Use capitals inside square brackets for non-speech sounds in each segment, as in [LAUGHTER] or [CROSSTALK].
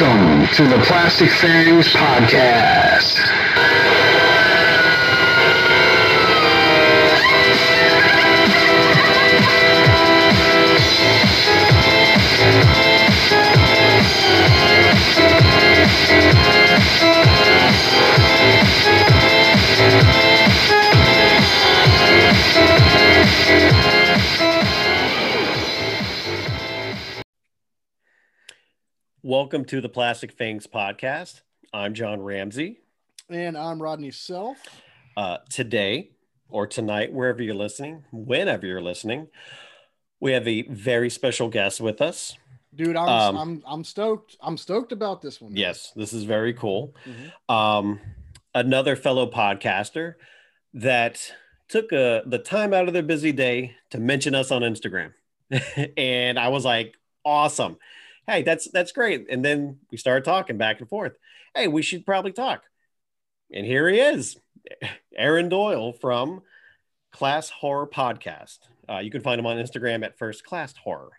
Welcome to the Plastic Fangs Podcast. Welcome to the Plastic Fangs podcast. I'm John Ramsey. And I'm Rodney Self. Uh, today or tonight, wherever you're listening, whenever you're listening, we have a very special guest with us. Dude, I'm Um, I'm I'm stoked. I'm stoked about this one. Yes, this is very cool. Mhm. Um, another fellow podcaster that took uh the time out of their busy day to mention us on Instagram. [LAUGHS] and I was like, awesome. Hey, that's that's great. And then we started talking back and forth. Hey, we should probably talk. And here he is, Aaron Doyle from Class Horror Podcast. Uh, you can find him on Instagram at First Class Horror.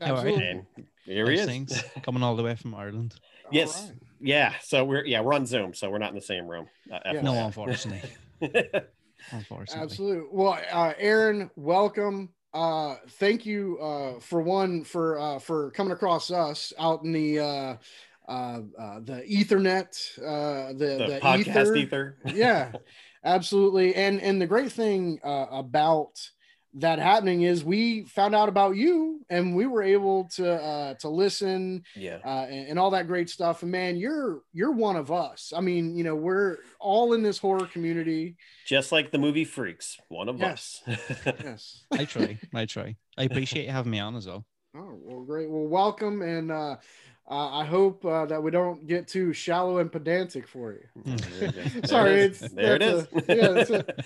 All right. Absolutely. And here he is. things? coming all the way from Ireland. yes. All right. Yeah. So we're yeah we're on Zoom, so we're not in the same room. Uh, Yeah. No, FYI. unfortunately. [LAUGHS] Unfortunately. Absolutely. Well, uh, Aaron, welcome. Uh, thank you uh, for one for uh, for coming across us out in the uh, uh, uh, the Ethernet, uh, the the, the, podcast ether. ether. yeah, [LAUGHS] absolutely. And and the great thing uh, about that happening is we found out about you and we were able to uh, to listen yeah. uh, and, and all that great stuff. And man, you're you're one of us. I mean, you know, we're all in this horror community. Just like the movie Freaks, one of Yes. us. [LAUGHS] Yes. I try. I try. I appreciate you having me on as well. Oh well, great. Well, welcome, and uh, uh, I hope uh, that we don't get too shallow and pedantic for you. [LAUGHS] There it is. Sorry, There it's- there it is. a- yeah, that's it.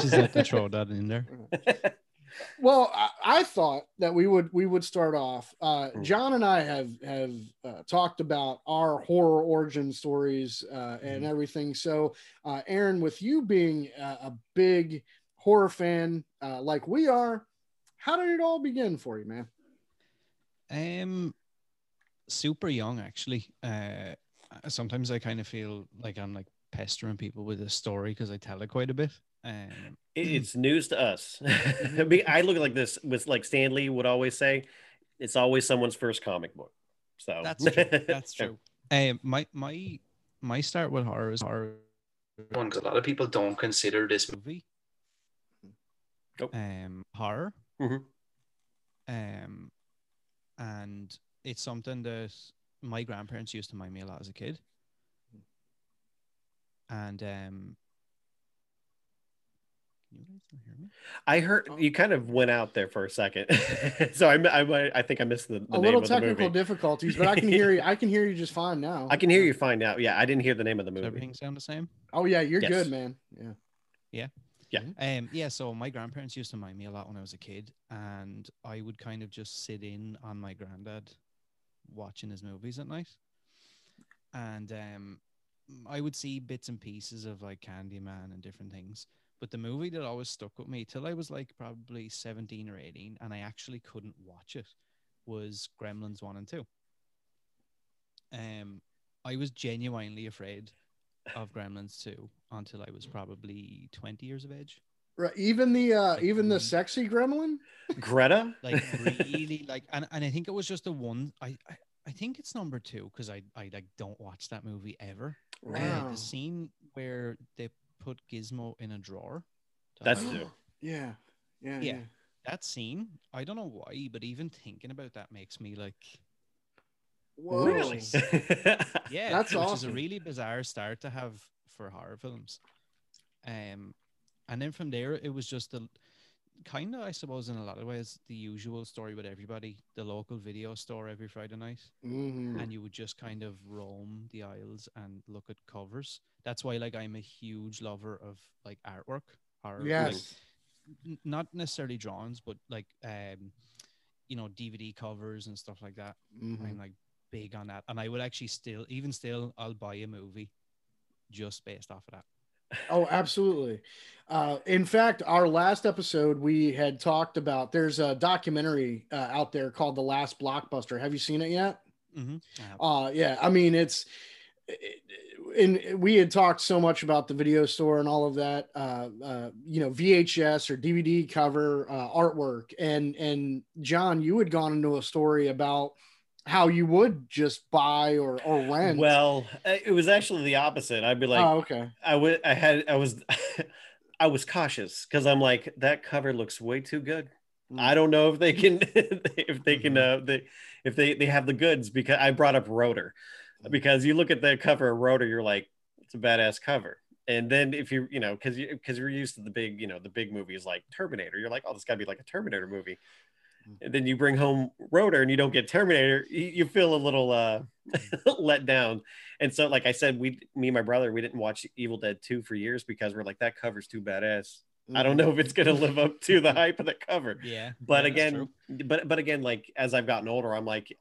Just have to throw that in there. [LAUGHS] Well, I, I thought that we would we would start off. Uh, Mm. John and I have have uh, talked about our horror origin stories uh, and Mm-hmm. everything. So, uh, Aaron, with you being a, a big horror fan uh, like we are, how did it all begin for you, man? Um, super young actually. Uh, sometimes I kind of feel like I'm like pestering people with this story because I tell it quite a bit. Um, [CLEARS THROAT] it's news to us. [LAUGHS] I look like this with like Stan Lee would always say, it's always someone's first comic book. So that's true. That's [LAUGHS] true. Um, my my my start with horror is horror one because a lot of people don't consider this movie. Nope. Um, horror. Mhm. Um, and it's something that my grandparents used to mind me a lot as a kid. And um, can you guys not hear me? I heard you kind of went out there for a second, [LAUGHS] so I, I, I think I missed the, the a name little of the technical movie. difficulties, but I can hear you. I can hear you just fine now. I can hear you fine now. Yeah, I didn't hear the name of the Does movie. everything sound the same? Oh yeah, you're Yes. good, man. Yeah. Yeah. Yeah. Um, yeah, so my grandparents used to mind me a lot when I was a kid, and I would kind of just sit in on my granddad watching his movies at night. And um, I would see bits and pieces of like Candyman and different things. But the movie that always stuck with me till I was like probably 17 or 18, and I actually couldn't watch it, was Gremlins 1 and 2. Um, I was genuinely afraid of Gremlins 2 until I was probably 20 years of age. Right. Even the uh, Like, even the sexy gremlin. Greta. like [LAUGHS] really like and, and i think it was just the one i i, I think it's number two because i i like don't watch that movie ever Uh, the scene where they put gizmo in a drawer That's true. new. Yeah. Yeah. Yeah. that scene i don't know why but even thinking about that makes me like Whoa. Really? [LAUGHS] yeah That's which is a really bizarre start to have for horror films um and then from there it was just the kind of i suppose in a lot of ways the usual story with everybody the local video store every friday night Mhm. and you would just kind of roam the aisles and look at covers. That's why, like, I'm a huge lover of like artwork. Or, like, Yes. n- not necessarily drawings, but like, um, you know, DVD covers and stuff like that. Mhm. I'm like big on that, and I would actually still, even still, I'll buy a movie just based off of that. Oh, absolutely. Uh, in fact, our last episode, we had talked about there's a documentary uh, out there called The Last Blockbuster. Have you seen it yet? Mhm. Uh, yeah, I mean, it's, and we had talked so much about the video store and all of that, uh, uh, you know, VHS or DVD cover uh, artwork, and and John, you had gone into a story about how you would just buy or or rent. Well, uh, it was actually the opposite. I'd be like, oh, okay. I would, I had, I was, [LAUGHS] I was cautious because I'm like, that cover looks way too good. Mm. I don't know if they can, [LAUGHS] if they can, uh, they, if they they have the goods because I brought up Rotor, because you look at the cover of Rotor, you're like, it's a badass cover. And then if you, you know, because you because you're used to the big, you know, the big movies like Terminator, you're like, oh, this got to be like a Terminator movie. Mm-hmm. And then you bring home Rotor and you don't get Terminator, you, feel a little uh, mm-hmm. [LAUGHS] let down. And so, like I said, we, me and my brother, we didn't watch Evil Dead 2 for years because we're like, that cover's too badass. I don't mm-hmm. know if it's gonna live up to the hype of the cover. Yeah. But yeah, again, but but again, like as I've gotten older, I'm like,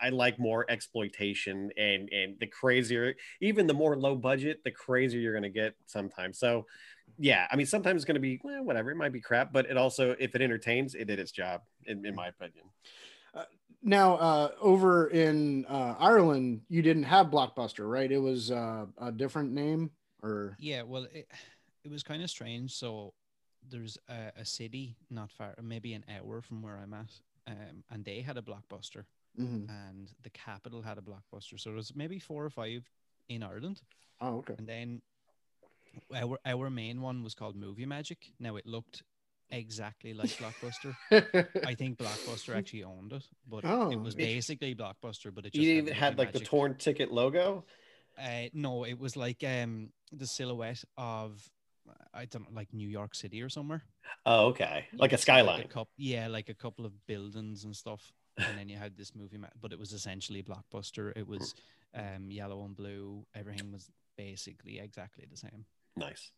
I like more exploitation and and the crazier, even the more low budget, the crazier you're gonna get sometimes. So yeah, I mean sometimes it's gonna be well, whatever, it might be crap, but it also if it entertains, it did its job, in, in my opinion. Now, uh, over in uh, Ireland, you didn't have Blockbuster, right? It was uh, a different name, or Yeah, well, it, it was kind of strange. So there's a, a city not far, maybe an hour from where I'm at, um, and they had a blockbuster, Mhm. and the capital had a blockbuster. So there's maybe four or five in Ireland, oh, okay. and then our our main one was called Movie Magic. Now it looked exactly like Blockbuster. [LAUGHS] I think Blockbuster actually owned it, but Oh. it was basically Blockbuster. But it just You had even had Movie like the torn ticket logo. Uh, no, it was like um the silhouette of I don't know, like New York City or somewhere. Oh, okay, like a So, skyline. a coup- yeah, like a couple of buildings and stuff. And then you had this movie, ma- but it was essentially blockbuster. It was um yellow and blue. Everything was basically exactly the same. Nice.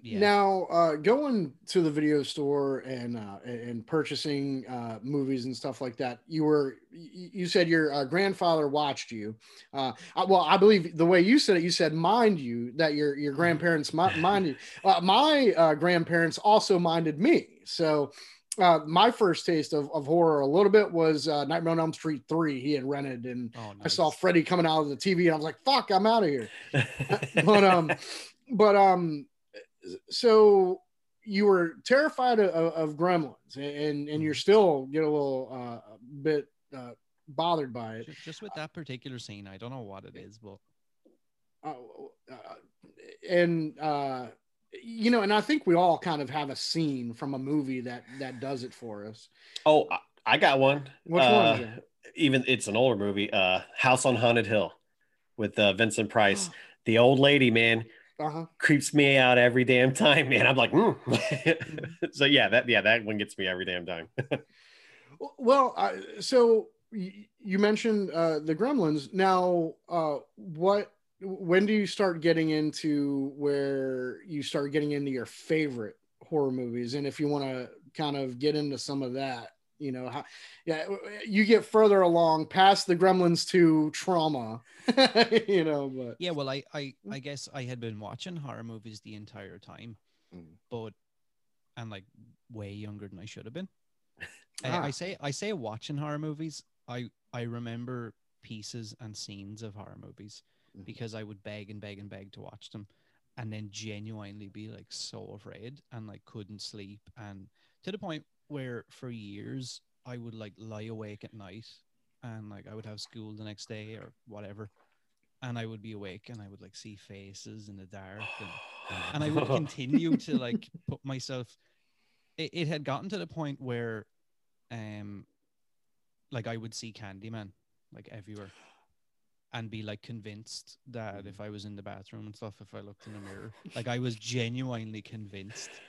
Yeah. Now, uh, going to the video store and uh, and purchasing uh, movies and stuff like that, you were you you said your uh, grandfather watched you. Uh, well, I believe the way you said it, you said mind you that your your grandparents mind [LAUGHS] minded. Uh, my uh, grandparents also minded me. So. Uh, my first taste of, of horror a little bit was uh, Nightmare on Elm Street 3 he had rented and Oh, I saw. Freddy coming out of the TV and I was like fuck I'm out of here. [LAUGHS] But um but um so you were terrified of, of gremlins and and you're still get a little uh, bit uh, bothered by it. Ju- Just with that particular scene, I don't know what it is, but uh, uh, and uh you know and i think we all kind of have a scene from a movie that that does it for us oh, I- got one. Which Uh, one is it? Even it's an older movie. Uh, House on Haunted Hill, with uh, Vincent Price. [GASPS] the old lady, man, uh-huh creeps me out every damn time, man. I'm like, mm. [LAUGHS] so yeah, that yeah, that one gets me every damn time. [LAUGHS] well uh, so you mentioned uh the gremlins now uh what when do you start getting into where you start getting into your favorite horror movies and if you want to kind of get into some of that you know how yeah you get further along past the gremlins to trauma [LAUGHS] you know but yeah, well, I, I, I guess I had been watching horror movies the entire time, Mm. but and like way younger than I should have been. [LAUGHS] Ah. I say I say watching horror movies. I I remember pieces and scenes of horror movies Mhm. because I would beg and beg and beg to watch them, and then genuinely be like so afraid and like couldn't sleep, and to the point where for years I would like lie awake at night, and like I would have school the next day or whatever, and I would be awake and I would like see faces in the dark and [SIGHS] and I would continue to like put myself. It, it had gotten to the point where, um, like I would see Candyman like everywhere, and be like convinced that if I was in the bathroom and stuff, if I looked in the mirror, [LAUGHS] like I was genuinely convinced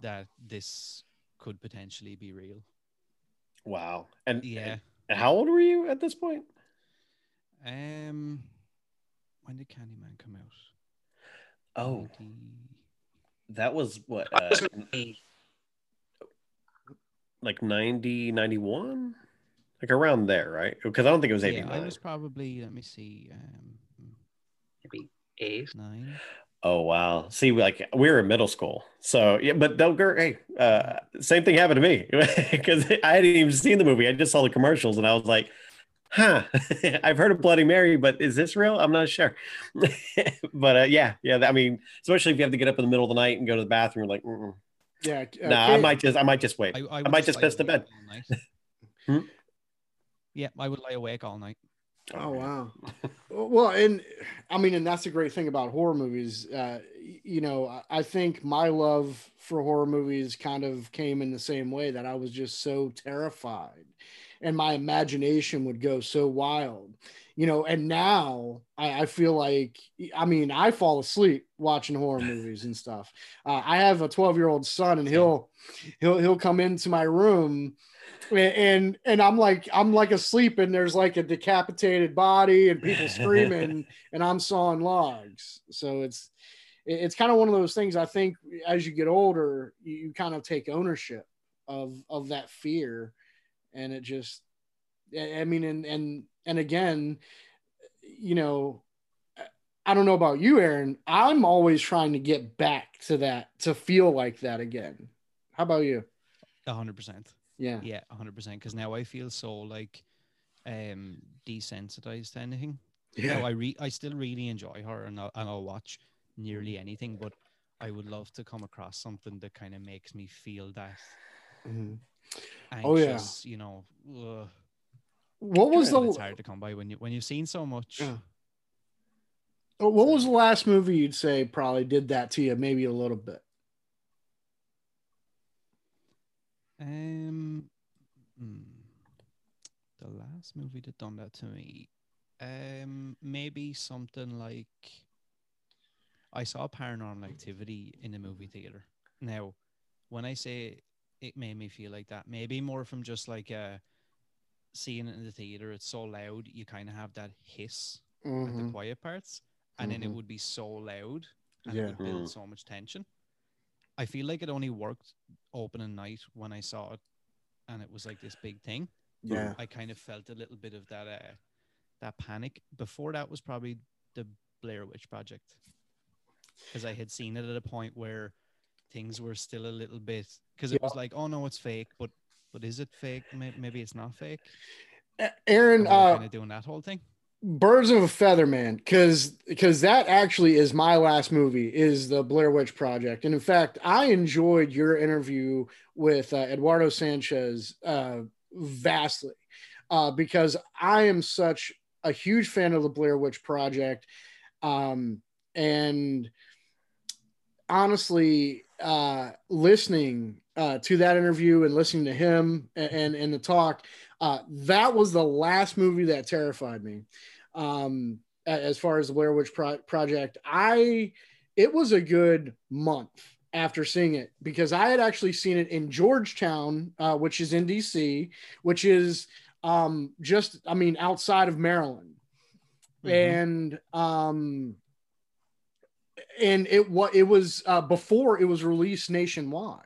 that this could potentially be real. wow. And Yeah. and how old were you at this point? Um, when did Candyman come out? Oh, 90 that was what, uh, like 90, 91? Like around there, right? Because I don't think it was Yeah, 89. I was probably let me see, um, maybe eight. nine. Oh wow! See, like we were in middle school, so yeah. But don't go. Hey, uh, same thing happened to me [LAUGHS] because I hadn't even seen the movie. I just saw the commercials, and I was like, huh, [LAUGHS] I've heard of Bloody Mary, but is this real? I'm not sure. [LAUGHS] but uh, yeah, yeah. I mean, especially if you have to get up in the middle of the night and go to the bathroom, like, Mm-mm. Yeah. uh, nah, I might just, I might just wait. I, I, I might just piss the bed. Hmm? Yeah, I would lie awake all night. Oh wow. [LAUGHS] well, and I mean, and that's the great thing about horror movies. Uh, you know, I- I think my love for horror movies kind of came in the same way that I was just so terrified, and my imagination would go so wild. You know, and now I, I feel like I mean I fall asleep watching horror movies and stuff. Uh, I have a 12 year old son, and he'll he'll he'll come into my room and and I'm like I'm like asleep and there's like a decapitated body and people [LAUGHS] screaming and I'm sawing logs. So it's it's kind of one of those things I think as you get older you, you kind of take ownership of of that fear and it just I I mean and and and again you know I don't know about you Aaron I'm always trying to get back to that to feel like that again. How about you? A hundred percent. Yeah. Yeah, hundred percent. Because now I feel so like um desensitized to anything. No, I re- I still really enjoy horror and I'll, and I'll watch nearly anything, but I would love to come across something that kind of makes me feel that Mhm. anxious. Oh, yeah. You know, ugh. What was the it's hard to come by when you when you've seen so much. Yeah. Oh, What was the last movie you'd say probably did that to you? Maybe a little bit. Um, hmm, the last movie that done that to me, um, maybe something like I saw Paranormal Activity in the movie theater. Now, when I say it made me feel like that, maybe more from just like uh, seeing it in the theater. It's so loud, you kind of have that hiss at the Mhm. quiet parts, and then it Mhm. would be so loud and Yeah. it would build Mm. so much tension. I feel like it only worked opening night when I saw it, and it was like this big thing. Yeah. I kind of felt a little bit of that uh, that panic. Before that was probably the Blair Witch Project, because I had seen it at a point where things were still a little bit because it was like, oh no, it's fake, but but is it fake? Maybe it's not fake. A- Aaron, uh, kind of doing that whole thing. Birds of a Feather Man, because because that actually is my last movie, is the Blair Witch Project, and in fact, I enjoyed your interview with uh, Eduardo Sanchez uh, vastly, uh, because I am such a huge fan of the Blair Witch Project, um, and honestly, uh, listening uh, to that interview and listening to him and and, and the talk, uh, that was the last movie that terrified me um as far as the Blair Witch Pro- Project. I it was a good month after seeing it because I had actually seen it in Georgetown, uh, which is in DC, which is um just I mean outside of Maryland, Mhm. and um and it what it was uh, before it was released nationwide.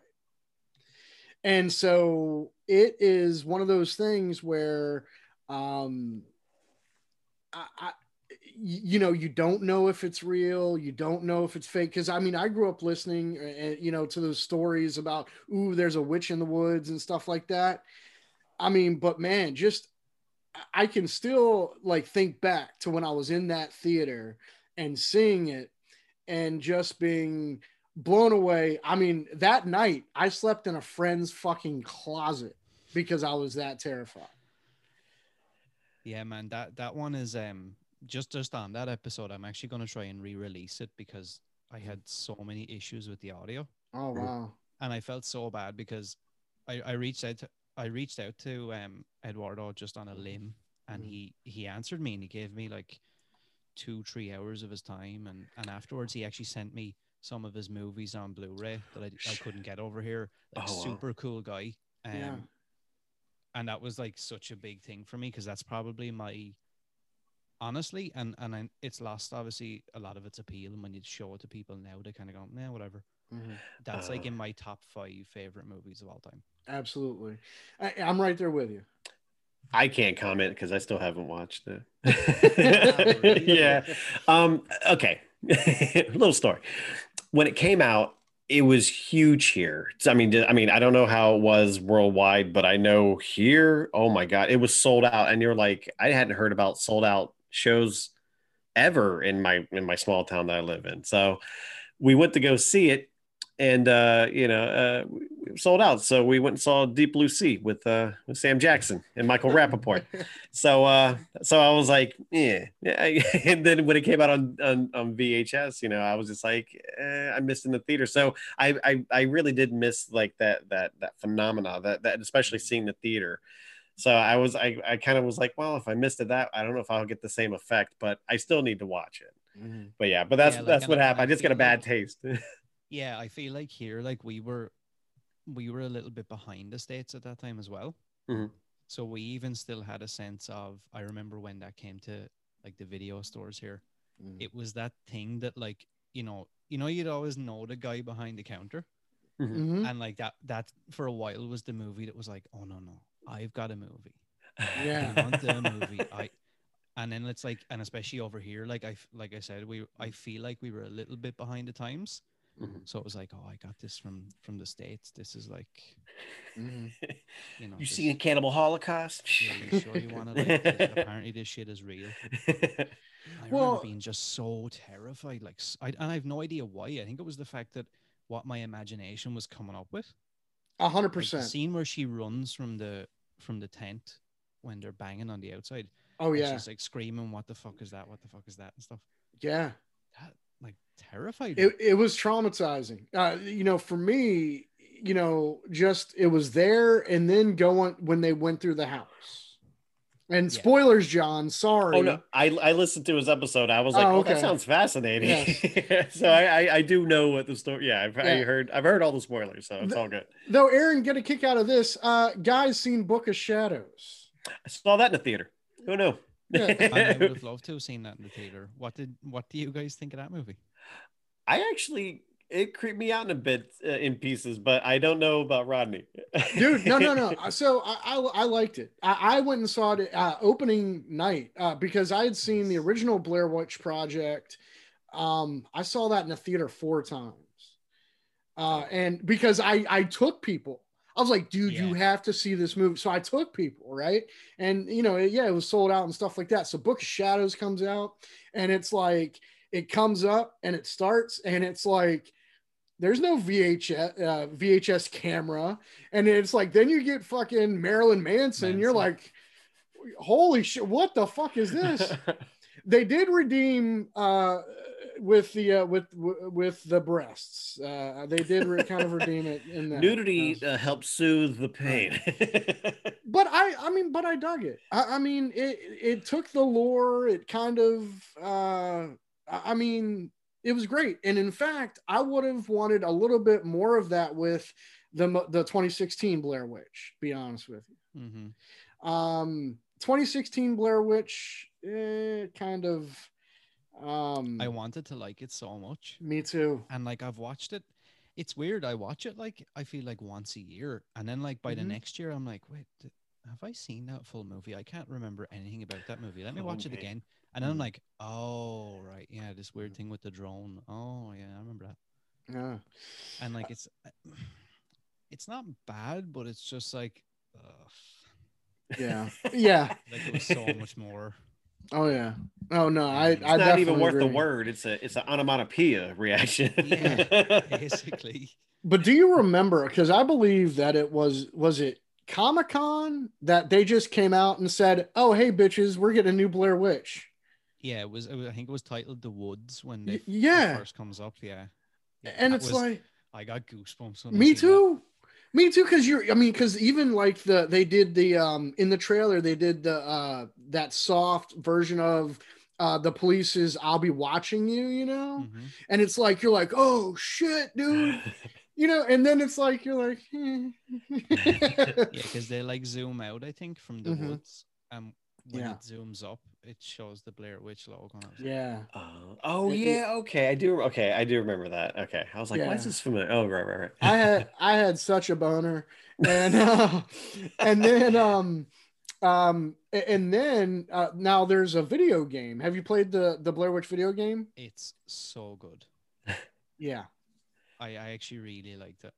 And so it is one of those things where um I, I you know you don't know if it's real you don't know if it's fake because i mean i grew up listening uh, you know to those stories about ooh there's a witch in the woods and stuff like that. I mean but man just i can still like think back to when i was in that theater and seeing it and just being blown away. I mean that night i slept in a friend's fucking closet because i was that terrified. Yeah, man, that that one is um just just on that episode. I'm actually going to try and re-release it because I had so many issues with the audio, oh wow. And I felt so bad because I I reached out to I reached out to um Eduardo just on a limb, and Mhm. he he answered me and he gave me like two three hours of his time, and and afterwards he actually sent me some of his movies on Blu-ray that I, I couldn't get over here. Like Oh, wow. super cool guy. Um, Yeah. and that was like such a big thing for me because that's probably my honestly and and I, it's lost obviously a lot of its appeal and when you show it to people now they kind of go nah whatever Mhm. that's like Uh. in my top five favorite movies of all time absolutely I, i'm right there with you I can't comment because I still haven't watched it. [LAUGHS] [LAUGHS] yeah. Um, okay. [LAUGHS] Little story. When it came out, it was huge here. I mean, I mean, I don't know how it was worldwide, but I know here, oh my god, it was sold out. And you're like, I hadn't heard about sold out shows ever in my in my small town that I live in. So we went to go see it, and uh, you know, uh, sold out. So we went and saw Deep Blue Sea with uh, with Sam Jackson and Michael Rapaport. [LAUGHS] so uh, so I was like, yeah, yeah. [LAUGHS] And then when it came out on on, on VHS, you know, I was just like, eh, I missed in the theater. So I, I I really did miss like that that that phenomena that that especially seeing the theater. So I was I, I kind of was like, well, if I missed it that I don't know if I'll get the same effect, but I still need to watch it. Mhm. But yeah, but that's Yeah, like, that's what I- happened. I I just got a bad like- taste. [LAUGHS] Yeah, I feel like here, like we were, we were a little bit behind the states at that time as well. Mhm. So we even still had a sense of. I remember when that came to like the video stores here. Mhm. It was that thing that like you know, you know, you'd always know the guy behind the counter, Mhm. and like that. That for a while was the movie that was like, oh no no, I've got a movie. [LAUGHS] Yeah. I want the [LAUGHS] movie. I and then it's like and especially over here, like I f- like I said, we I feel like we were a little bit behind the times. Mhm. So it was like, oh, I got this from from the states. This is like, Mhm. you know, you this- seen a Cannibal Holocaust? [LAUGHS] Yeah, you sure you want to? Like, this? apparently, this shit is real. [LAUGHS] I Well- remember being just so terrified. Like, I, and I have no idea why. I think it was the fact that what my imagination was coming up with. A hundred percent. scene where she runs from the from the tent when they're banging on the outside. Oh yeah, she's like screaming, "What the fuck is that? What the fuck is that?" and stuff. yeah. That like terrified. It it was traumatizing. Uh, you know, for me, you know, just it was there, and then going when they went through the house. And Yeah. spoilers, John. Sorry. Oh no, I I listened to his episode. I was like, Oh, oh, that sounds fascinating. [LAUGHS] so I, I I do know what the story. Yeah, I've I heard I've heard all the spoilers, so it's The- all good. Though Aaron get a kick out of this. Uh, guys, seen Book of Shadows. I saw that in the theater. Who knew? Yeah. And I would [LAUGHS] have loved to have seen that in the theater. What did what do you guys think of that movie? I actually it creeped me out in a bit uh, in pieces, but I don't know about Rodney. [LAUGHS] dude no no no Uh, so i i, I liked it I, I went and saw it uh, opening night uh, because i had seen the original blair witch project um i saw that in the theater four times uh and because i i took people i was like dude you have to see this movie. So i took people right? And you know yeah it was sold out and stuff like that. So book of shadows comes out and it's like it comes up and it starts and it's like there's no VHS uh, VHS camera, and it's like then you get fucking Marilyn Manson. You're like, holy shit, what the fuck is this? [LAUGHS] they did redeem uh, with the uh, with with the breasts. Uh, they did re- kind of redeem it in that. Nudity Uh, uh, helps soothe the pain. but I, I mean, but I dug it. I, I mean, it it took the lore. It kind of, uh, I I mean, it was great. And in fact, I would have wanted a little bit more of that with the the 2016 Blair Witch. Be honest with you. Mm-hmm. Um, 2016 Blair Witch, eh, kind of. Um, I wanted to like it so much, me too. and like I've watched it. It's weird. I watch it like I feel like once a year, and then like by Mhm. the next year, I'm like, wait, have I seen that full movie? I can't remember anything about that movie. Let me Oh, watch it again. And then I'm Mhm. like, oh right, yeah, this weird thing with the drone. Oh yeah, I remember that. Yeah. And like it's, it's not bad, but it's just like, ugh, Yeah. [LAUGHS] Yeah. like it was so much more. Oh yeah. Oh no. I. it's I not even definitely worth the word. It's a it's an onomatopoeia reaction. [LAUGHS] Yeah. [LAUGHS] Basically, But do you remember? Because I believe that it was was it Comic Con that they just came out and said, "Oh hey bitches, we're getting a new Blair Witch." yeah, it was. it was- I think it was titled "The Woods" when they Y- it yeah, first comes up. Yeah, Yeah, and it's was- like I got goosebumps. When me too. that. Me too. Because you're, I mean, because even like the they did the um in the trailer they did the uh that soft version of uh the police's "I'll be watching you," you know, Mhm. and it's like you're like, "Oh shit, dude," [LAUGHS] you know, and then it's like you're like, eh. [LAUGHS] Yeah, because they like zoom out. I think from the Mhm. woods, and when Yeah. it zooms up, it shows the Blair Witch logo. and I was like, yeah. Oh, oh It- it- yeah, okay. I do okay, I do remember that. Okay. I was like, why is this familiar? Oh, right, right, right. I had I had such a boner, and [LAUGHS] uh, and then um um and then uh, now there's a video game. Have you played the the Blair Witch video game? It's so good. Yeah, I, I actually really liked it.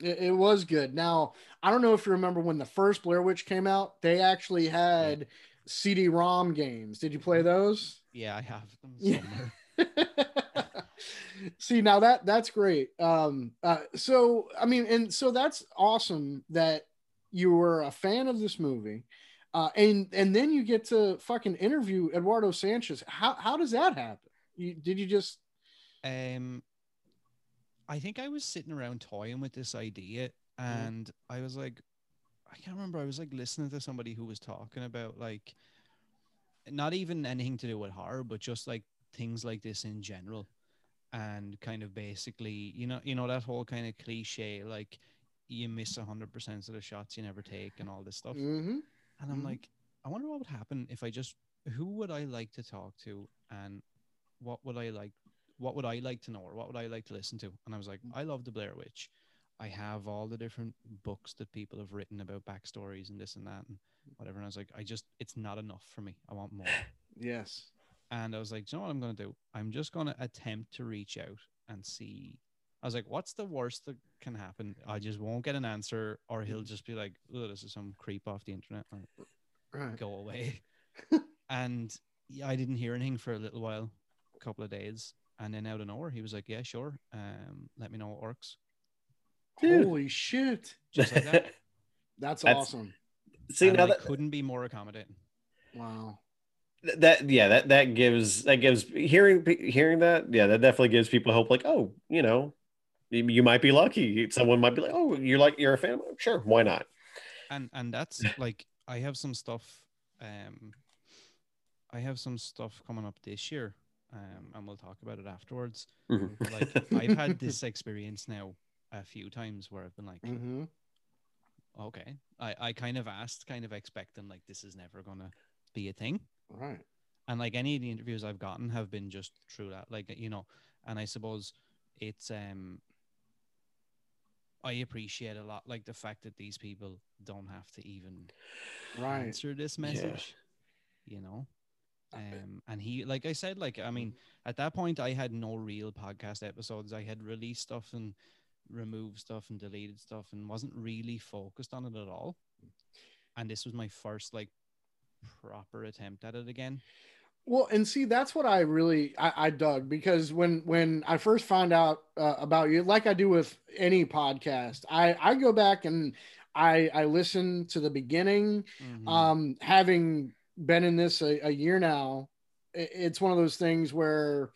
It, it was good. Now, I don't know if you remember when the first Blair Witch came out, they actually had CD-ROM games. Did you play those? Yeah, I have them Yeah. somewhere. [LAUGHS] See, now that that's great. Um, uh, so I mean, and so that's awesome that you were a fan of this movie, uh, and and then you get to fucking interview Eduardo Sanchez. How how does that happen? You, did you just? Um, I think I was sitting around toying with this idea, and I was like, I can't remember. I was like listening to somebody who was talking about like, not even anything to do with horror, but just like things like this in general, and kind of basically, you know, you know that whole kind of cliche like, you miss a hundred percent of the shots you never take, and all this stuff. Mhm. And I'm Mhm. like, I wonder what would happen if I just who would I like to talk to and what would I like what would I like to know or what would I like to listen to? And I was like, I love the Blair Witch. I have all the different books that people have written about backstories and this and that and whatever. And I was like, I just it's not enough for me. I want more. [LAUGHS] Yes. And I was like, "Do you know what I'm gonna do? I'm just gonna attempt to reach out and see. I was like, what's the worst that can happen? I just won't get an answer, or he'll just be like, oh, this is some creep off the internet. Or Right. go away. [LAUGHS] and yeah, I didn't hear anything for a little while, a couple of days, and then out of nowhere, he was like, "Yeah, sure. Um, let me know what works." Dude. Holy shit. Just like that. [LAUGHS] That's, That's- awesome. See and now I that couldn't be more accommodating. Wow. that yeah that that gives that gives hearing hearing that yeah that definitely gives people hope like oh you know you, you might be lucky someone might be like oh you're like you're a fan sure why not And and that's [LAUGHS] like I have some stuff. Um, I have some stuff coming up this year, um, and we'll talk about it afterwards. Mhm. Like I've had this [LAUGHS] experience now a few times where I've been like, hmm okay, I I kind of asked, kind of expecting like this is never gonna be a thing. Right. and like any of the interviews I've gotten have been just through that, like you know, and I suppose it's um, I appreciate a lot like the fact that these people don't have to even Right. answer this message, you know. Um, and he, like I said, like I mean, at that point, I had no real podcast episodes. I had released stuff and removed stuff and deleted stuff, and wasn't really focused on it at all. And this was my first like proper attempt at it again. Well, and see, that's what I really I, I dug because when when I first found out uh, about you, like I do with any podcast, I I go back and I I listen to the beginning. Mhm. Um, having been in this a, a year now, i- it's one of those things where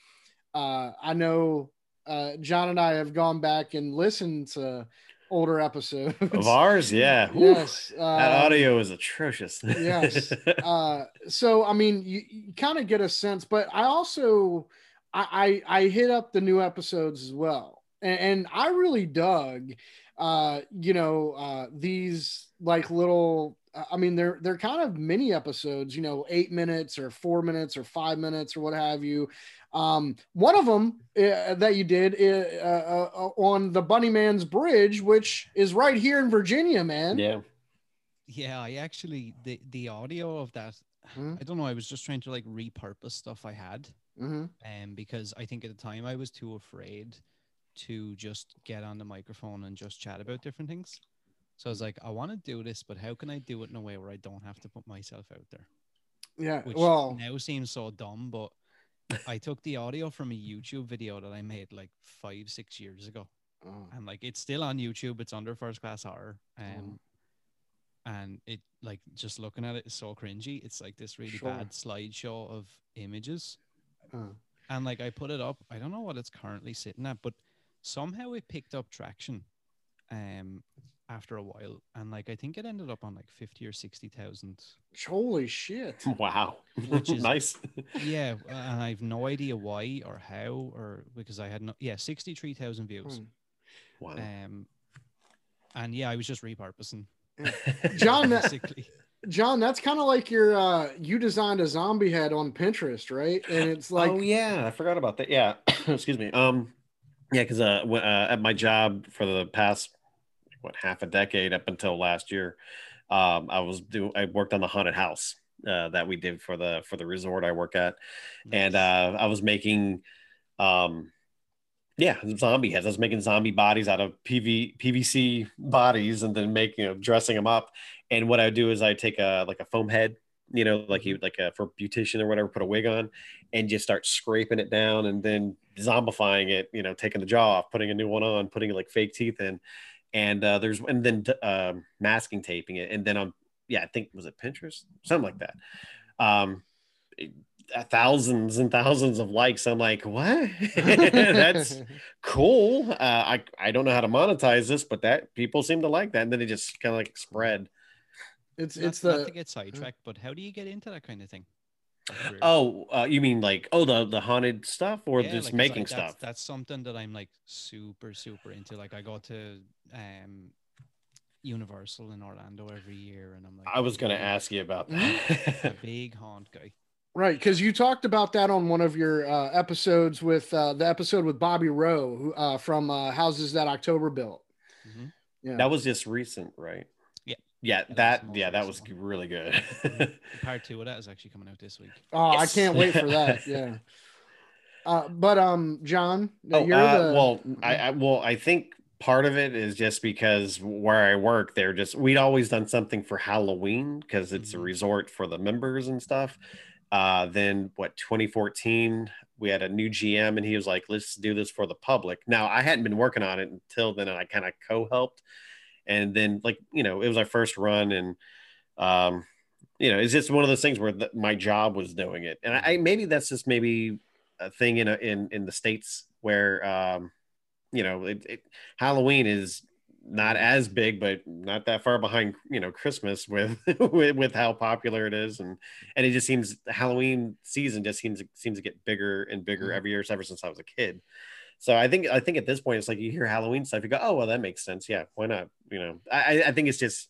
uh, I know uh, John and I have gone back and listened to older episodes. Of ours? Yeah. [LAUGHS] Yes, that um, audio is atrocious. yes. [LAUGHS] uh so i mean you, you kind of get a sense but i also I, I i hit up the new episodes as well. And, and i really dug uh you know uh these like little i mean they're they're kind of mini episodes you know eight minutes or four minutes or five minutes or what have you um one of them uh, that you did uh, uh, uh, on the bunny man's bridge which is right here in virginia man yeah Yeah, I actually the the audio of that. Hmm. I don't know. I was just trying to like repurpose stuff I had, hmm um, because I think at the time I was too afraid to just get on the microphone and just chat about different things. So I was like, I want to do this, but how can I do it in a way where I don't have to put myself out there? yeah Which well now seems so dumb, but I took the audio from a YouTube video that I made like five, six years ago oh. and like it's still on YouTube. It's under first class horror. Um, and it like just looking at it is so cringy. It's like this really Sure. bad slideshow of images. Uh. And like I put it up. I don't know what it's currently sitting at, but somehow it picked up traction um after a while. And like I think it ended up on like fifty or sixty thousand. Holy shit. [LAUGHS] wow Which [LAUGHS] is- nice Yeah, and I've no idea why or how or because I had no yeah, sixty three thousand views. Hmm. wow Um and yeah, I was just repurposing [LAUGHS] John, basically. John, that's kind of like your uh you designed a zombie head on Pinterest, right? And it's like oh yeah, I forgot about that. Yeah, [COUGHS] excuse me. Um, yeah, because uh, w- uh, at my job for the past what half a decade up until last year, um, I was do I worked on the haunted house uh, that we did for the for the resort I work at, and uh, I was making um Yeah, zombie heads. I was making zombie bodies out of PV, PVC bodies and then making, you know, dressing them up. And what I would do is I take a like a foam head, you know, like you like a for beautician or whatever, put a wig on, and just start scraping it down and then zombifying it. You know, taking the jaw off, putting a new one on, putting like fake teeth in, and uh, there's and then um, masking taping it, and then on yeah, I think was it Pinterest, something like that. Um, thousands and thousands of likes. I'm like, what? [LAUGHS] That's [LAUGHS] cool. Uh, I I don't know how to monetize this, but that people seem to like that, and then it just kind of like spread. It's it's not the to get sidetracked, but how do you get into that kind of thing? That's weird. Oh, uh, you mean like oh the the haunted stuff or Yeah, just like, 'cause I- making that's, stuff? That's something that I'm like super, super into. Like I go to um Universal in Orlando every year, and I'm like, I was gonna big- ask you about [LAUGHS] that. a big haunt guy. right because you talked about that on one of your uh, episodes with uh, the episode with Bobby Roe who, uh, from uh, Houses That October Built. Mhm. Yeah, that was just recent, right? Yeah. Yeah, that yeah, that was recent really good. [LAUGHS] Part two of that is actually coming out this week. oh, Yes. I can't wait for that. [LAUGHS] Yeah. Uh, but um, John, Oh, you're uh, the well, I, I well, I think part of it is just because where I work, they're just we'd always done something for Halloween because it's a Mhm. resort for the members and stuff. Uh, then what 2014 we had a new GM and he was like, let's do this for the public. Now I hadn't been working on it until then, and I kind of co-helped, and then like you know it was our first run and um you know it's just one of those things where the, my job was doing it. And I, I maybe that's just maybe a thing in a, in in the states where um you know it, it halloween is not as big but not that far behind you know christmas with [LAUGHS] with, with how popular it is. And and it just seems halloween season just seems seems to get bigger and bigger Mhm. every year ever since i was a kid so i think i think at this point it's like you hear halloween stuff you go oh well that makes sense yeah why not you know i i think it's just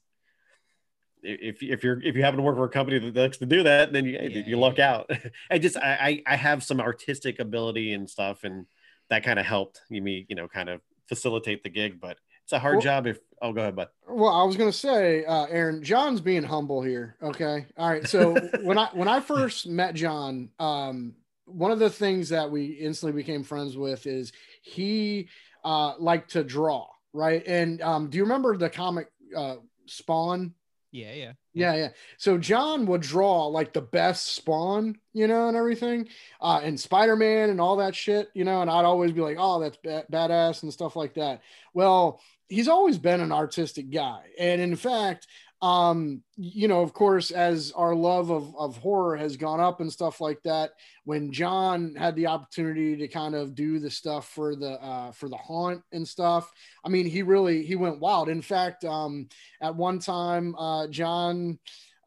if if you're if you happen to work for a company that likes to do that, then you Yeah, you luck yeah. out. [LAUGHS] I just I I have some artistic ability and stuff, and that kind of helped me you know kind of facilitate the gig. But it's a hard Well- job. If oh go ahead, but Well, I was gonna say, uh, Aaron, John's being humble here. Okay, all right. So [LAUGHS] when I when I first met John, um, one of the things that we instantly became friends with is he uh, liked to draw, right? And um, do you remember the comic uh, Spawn? Yeah, yeah, Yeah, yeah. So John would draw like the best Spawn, you know, and everything, uh, and Spider Man and all that shit, you know. And I'd always be like, "Oh, that's ba- badass" and stuff like that. Well, he's always been an artistic guy, and in fact, um, you know, of course, as our love of of horror has gone up and stuff like that, when John had the opportunity to kind of do the stuff for the uh, for the haunt and stuff, I mean, he really he went wild. In fact, um, at one time, uh, John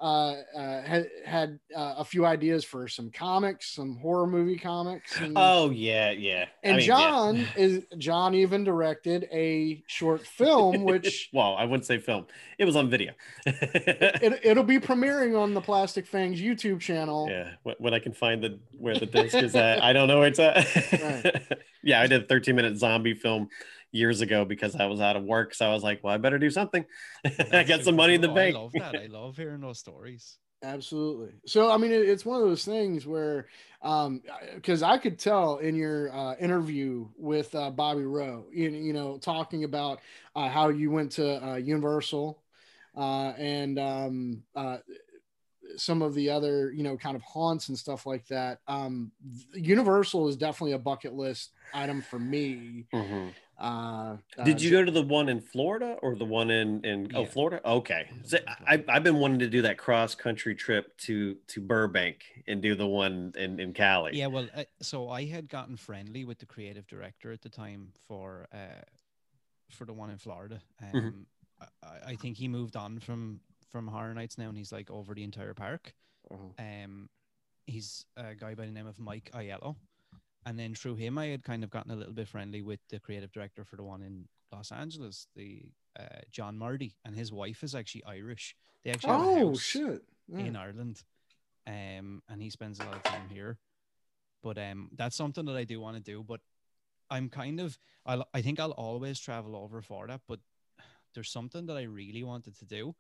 uh, uh, had had uh, a few ideas for some comics, some horror movie comics. And, oh yeah, yeah. I and mean, yeah. John [LAUGHS] is John even directed a short film, which [LAUGHS] well, I wouldn't say film. It was on video. [LAUGHS] it, it'll be premiering on the Plastic Fangs YouTube channel. yeah, when, when I can find the where the disc is at, I don't know where it's at. yeah, I did a 13 minute zombie film years ago because I was out of work. So I was like, well, I better do something. [LAUGHS] I got some money in the cool. bank. I love that. I [LAUGHS] love hearing those stories. Absolutely. So, I mean, it, it's one of those things where, um, because I could tell in your uh, interview with uh, Bobby Roe, you, you know, talking about uh, how you went to uh, Universal uh, and um, uh, some of the other, you know, kind of haunts and stuff like that. Um, Universal is definitely a bucket list item for me. Mhm. Uh, Did uh, you go to the one in Florida or the one in in oh Yeah. Florida? Okay, so I I've been wanting to do that cross country trip to to Burbank and do the one in in Cali. Yeah, well, uh, so I had gotten friendly with the creative director at the time for uh, for the one in Florida. Um, Mhm. I, I think he moved on from from Horror Nights now, and he's like over the entire park. Uh-huh. Um, he's a guy by the name of Mike Aiello, and then through him, I had kind of gotten a little bit friendly with the creative director for the one in Los Angeles, the uh, John Murdy, and his wife is actually Irish. They actually have a Oh house shit! Yeah. in Ireland, um, and he spends a lot of time here. But um, that's something that I do want to do. But I'm kind of, I'll, I think I'll always travel over for that. But there's something that I really wanted to do,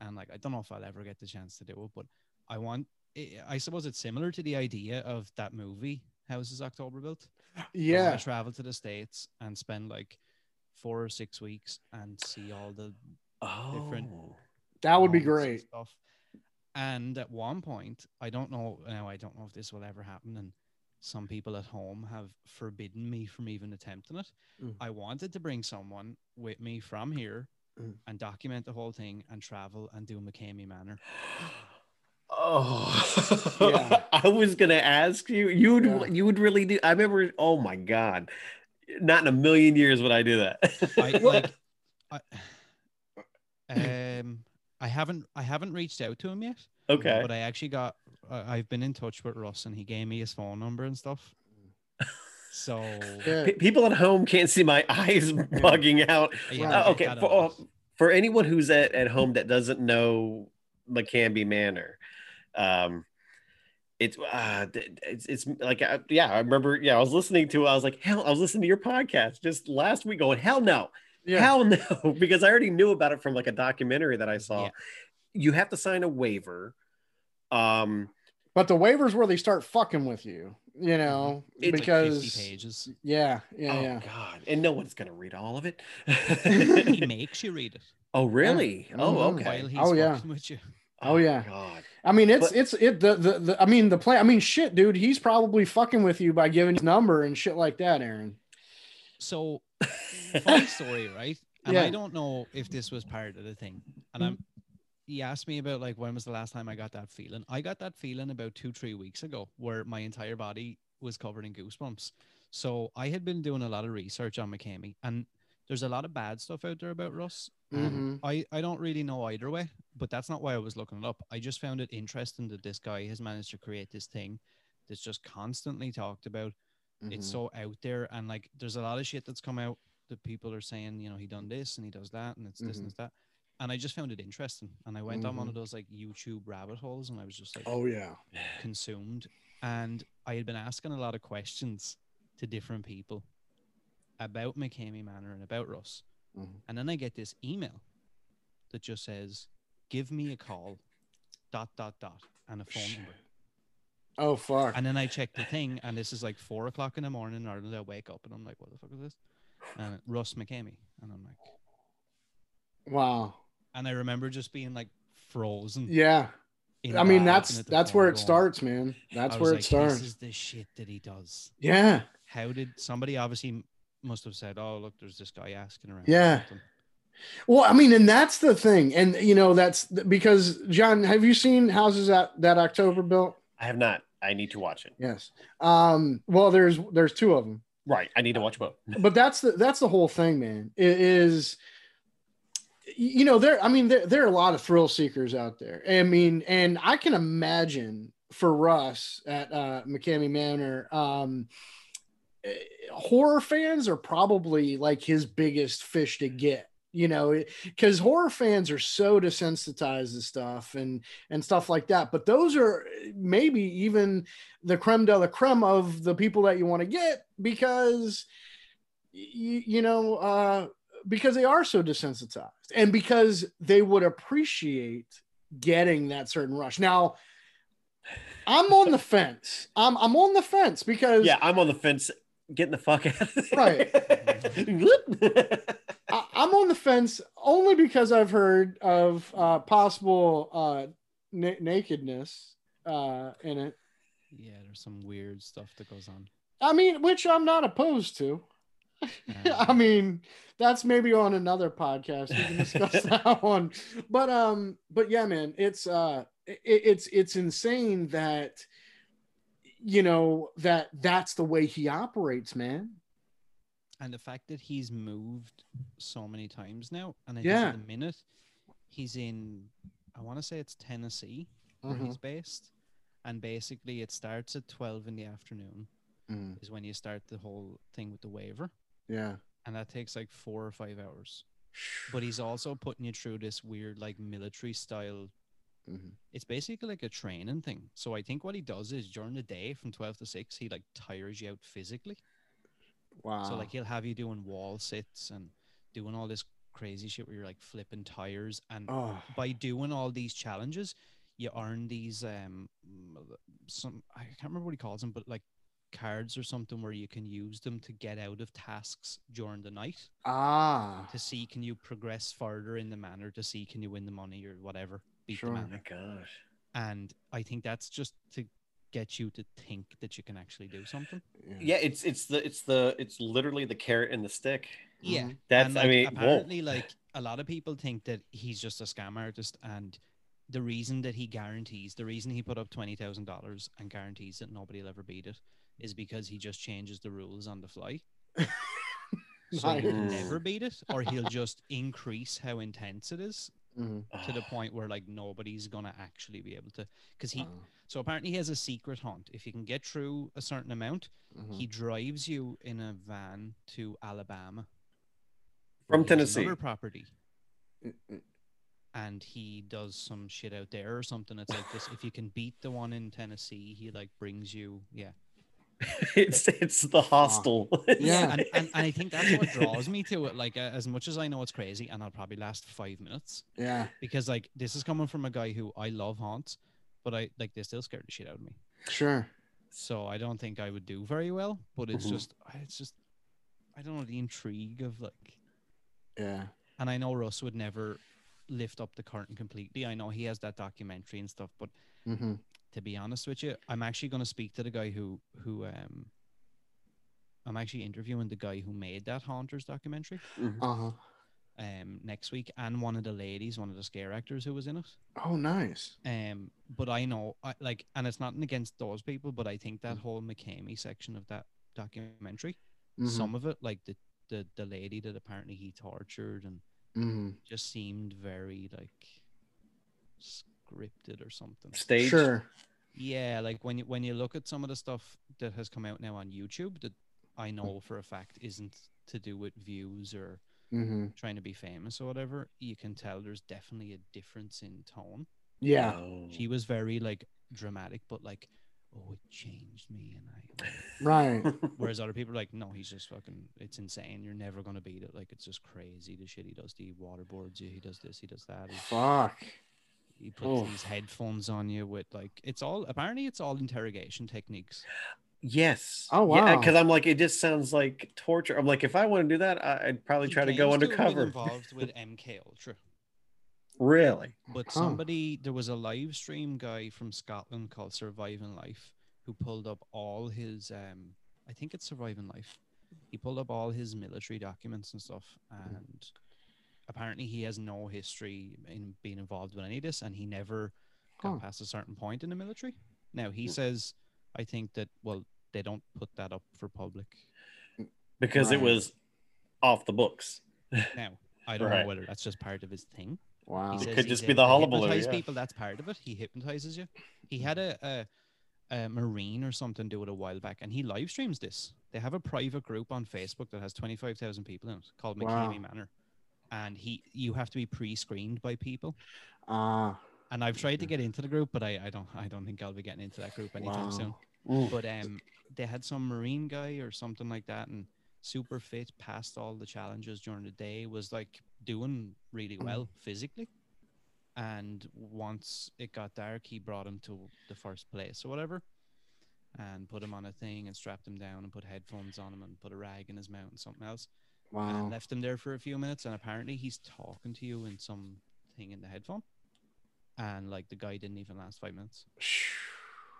and like I don't know if I'll ever get the chance to do it. But I want, I I suppose it's similar to the idea of that movie houses October built. Yeah. to travel to the states and spend like four or six weeks and see all the different- Oh. That would be great. Stuff. And at one point, I don't know now. I don't know if this will ever happen, and some people at home have forbidden me from even attempting it. Mm. I wanted to bring someone with me from here Mm. and document the whole thing and travel and do McKamey Manor. [GASPS] [GASPS] [GASPS] Oh, Yeah. [LAUGHS] I was gonna ask you. You would Yeah. you would really do. I remember. Oh my god, not in a million years would I do that. [LAUGHS] I like, I, um, I haven't I haven't reached out to him yet. okay. But I actually got, uh, I've been in touch with Russ and he gave me his phone number and stuff. So, [LAUGHS] Yeah. P- people at home can't see my eyes bugging out. yeah, Uh, okay, for, uh, for anyone who's at, at home that doesn't know McKamey Manor, um, it's uh, it's it's like uh, yeah, I remember. Yeah, I was listening to. I was like, hell, I was listening to your podcast just last week, going, hell no, Yeah. hell no, [LAUGHS] because I already knew about it from like a documentary that I saw. Yeah. You have to sign a waiver. Um, But the waivers where they start fucking with you, you know, It's like It's like 50 because pages. yeah, yeah, oh yeah. god, and no one's gonna read all of it. He [LAUGHS] makes you read it oh really? Mhm. Oh okay. while he's Oh, yeah. fucking with you. Oh, yeah. God. I mean, it's But- it's it the, the the I mean the plan. I mean, shit, dude, he's probably fucking with you by giving his number and shit like that, Aaron. So, [LAUGHS] funny story, right? And Yeah. I don't know if this was part of the thing. And I'm, he asked me about like when was the last time I got that feeling. I got that feeling about two, three weeks ago, where my entire body was covered in goosebumps. So I had been doing a lot of research on McKamey, and there's a lot of bad stuff out there about Russ. and Mhm. I I don't really know either way, but that's not why I was looking it up. I just found it interesting that this guy has managed to create this thing that's just constantly talked about it's Mhm. so out there and like there's a lot of shit that's come out that people are saying you know he done this and he does that and it's this Mhm. and it's that and i just found it interesting and i went on one of those like youtube rabbit holes and i was just like oh yeah, consumed and i had been asking a lot of questions to different people about McKamey Manor and about russ Mhm. and then i get this email that just says give me a call dot dot dot and a phone number oh fuck, and then I check the thing, and this is like four o'clock in the morning in Ireland. I wake up and I'm like, what the fuck is this? And Russ McKamey. And I'm like, wow, and I remember just being like frozen. yeah. I mean, that's looking at the that's where it going- starts, man. That's where was it starts. This is the shit that he does. Yeah, How did somebody obviously must have said, oh, look, there's this guy asking around. Yeah. Well, I mean, and that's the thing, and you know, that's because John, have you seen houses that that October built? I have not. I need to watch it. Yes. Um. Well, there's there's two of them, Right. I need to watch both. but that's the that's the whole thing, man. It is, you know, there. I mean, there there are a lot of thrill seekers out there. I mean, and I can imagine for Russ at uh, McKamey Manor, um, horror fans are probably like his biggest fish to get you know because horror fans are so desensitized to stuff and and stuff like that. But those are maybe even the creme de la creme of the people that you want to get because you, you know uh because they are so desensitized and because they would appreciate getting that certain rush. Now i'm on the fence. I'm i'm on the fence because Yeah, I'm on the fence getting the fuck out of there. Right. [LAUGHS] I, I'm on the fence only because I've heard of uh, possible uh, na- nakedness uh, in it. Yeah, there's some weird stuff that goes on. I mean, which I'm not opposed to. [LAUGHS] I mean, that's maybe on another podcast. We can discuss [LAUGHS] that one. But um, but yeah, man, it's uh, it, it's it's insane that you know that that's the way he operates, man. and the fact that he's moved so many times now, and I Yeah. think at the minute he's in, I want to say it's Tennessee where Mhm. he's based, and basically it starts at twelve in the afternoon Mm, is when you start the whole thing with the waiver, yeah. and that takes like four or five hours. [SIGHS] But he's also putting you through this weird like military style. Mhm. It's basically like a training thing. So I think what he does is during the day from twelve to six, he like tires you out physically. Wow. So like he'll have you doing wall sits and doing all this crazy shit where you're like flipping tires and oh, by doing all these challenges you earn these um some I can't remember what he calls them but like cards or something where you can use them to get out of tasks during the night Ah, to see can you progress further in the manner, to see can you win the money or whatever beat Sure. the Oh my gosh. and i think that's just to get you to think that you can actually do something Yeah, it's it's the it's the it's literally the carrot and the stick. yeah Mhm. That's and, I like, mean, whoa. apparently like a lot of people think that he's just a scam artist and the reason that he guarantees the reason he put up $20000 and guarantees that nobody will ever beat it is because he just changes the rules on the fly [LAUGHS] so Nice. you'll never beat it or he'll just increase how intense it is Mhm. to the [SIGHS] point where like nobody's gonna actually be able to because he Wow. so apparently he has a secret hunt if you can get through a certain amount Mhm. he drives you in a van to alabama From Tennessee. property Mm-mm. and he does some shit out there or something it's like this if you can beat the one in tennessee he like brings you yeah [LAUGHS] it's it's the hostel. [LAUGHS] Yeah. and, [LAUGHS] and, and i think that's what draws me to it like uh, as much as i know it's crazy and i'll probably last five minutes Yeah, because like this is coming from a guy who i love haunts but i like they still scared the shit out of me sure. so i don't think i would do very well but it's Mhm. just it's just i don't know the intrigue of like Yeah. and I know Russ would never lift up the curtain completely. I know he has that documentary and stuff, but hmm to be honest with you, I'm actually going to speak to the guy who who um I'm actually interviewing the guy who made that Haunters documentary Uh huh. um next week and one of the ladies, one of the scare actors who was in it. Oh, nice. Um but I know I like and it's nothing against those people, but I think that whole McKamey section of that documentary, Mhm. some of it like the the the lady that apparently he tortured and Mhm. just seemed very like scripted or something. Stage. Sure. Yeah, like when you when you look at some of the stuff that has come out now on YouTube that I know for a fact isn't to do with views or hmm trying to be famous or whatever, you can tell there's definitely a difference in tone. Yeah. Oh. She was very like dramatic, but like, oh, it changed me, and I. [LAUGHS] Right. [LAUGHS] Whereas other people are like, no, he's just fucking, it's insane. You're never gonna beat it. Like it's just crazy the shit he does. He waterboards you. He does this. He does that. He, Fuck. He puts Oh. these headphones on you with like, it's all apparently it's all interrogation techniques. Yes. Oh, wow. Because I'm like, it just sounds like torture. I'm like, if I want to do that, I- I'd probably He try to go claims have been undercover. involved with MK Ultra, really? but Huh. somebody there was a live stream guy from Scotland called Surviving Life who pulled up all his um I think it's Surviving Life. He pulled up all his military documents and stuff, and apparently he has no history in being involved with any of this, and he never got past a certain point in the military. Now he Hmm. says, I think that well they don't put that up for public. Because it was off the books. [LAUGHS] Now I don't Right. know whether that's just part of his thing. Wow. It could just did- be the to hullabaloo, hypnotize yeah. people. That's part of it. He hypnotizes you. He had a, a a marine or something do it a while back, and he live streams this. They have a private group on Facebook that has twenty five thousand people in it called Wow. McKamey Manor, and he you have to be pre screened by people. Ah. And I've tried to get into the group, but I, I don't I don't think I'll be getting into that group anytime soon. wow. Mm. But um, they had some marine guy or something like that, and super fit, passed all the challenges during the day, was like doing really well physically. And once it got dark, he brought him to the first place or whatever, and put him on a thing and strapped him down and put headphones on him and put a rag in his mouth and something else, Wow. and left him there for a few minutes. And apparently, he's talking to you in some thing in the headphone, and like the guy didn't even last five minutes. [SIGHS]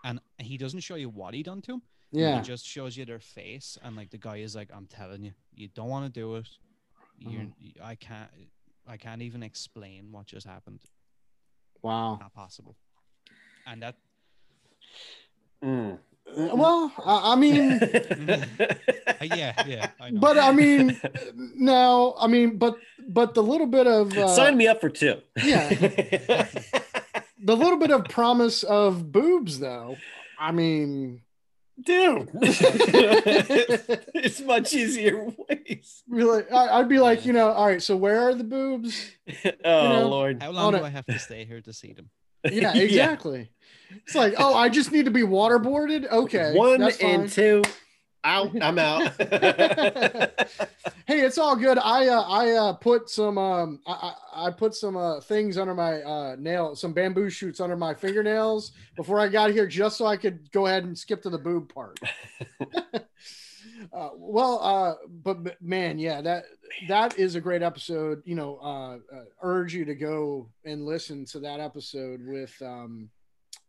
And he doesn't show you what he done to him. Yeah. He just shows you their face, and like the guy is like, "I'm telling you, you don't want to do it. You're, Mhm. I can't, I can't even explain what just happened. Wow. Not possible." And that, Mm. Well, I, I mean, uh, [LAUGHS] [LAUGHS] [LAUGHS] yeah, yeah, I know. but I [LAUGHS] mean, now, I mean, but but the little bit of uh, Sign me up for two. Yeah. [LAUGHS] the little bit of promise of boobs, though. I mean, Dude, it's much easier ways. really, I, I'd be like, you know, all right. So where are the boobs? Oh know, Lord. how long do a- I have to stay here to see them? Yeah, exactly. It's like, oh, I just need to be waterboarded. Okay, One and two. Out. I'm out. [LAUGHS] [LAUGHS] hey, it's all good. I uh, I uh, put some um I, I I put some uh, things under my uh, nail, some bamboo shoots under my fingernails before I got here, just so I could go ahead and skip to the boob part. [LAUGHS] uh, well, uh, but, but man, yeah, that that is a great episode. You know, uh, uh, urge you to go and listen to that episode with um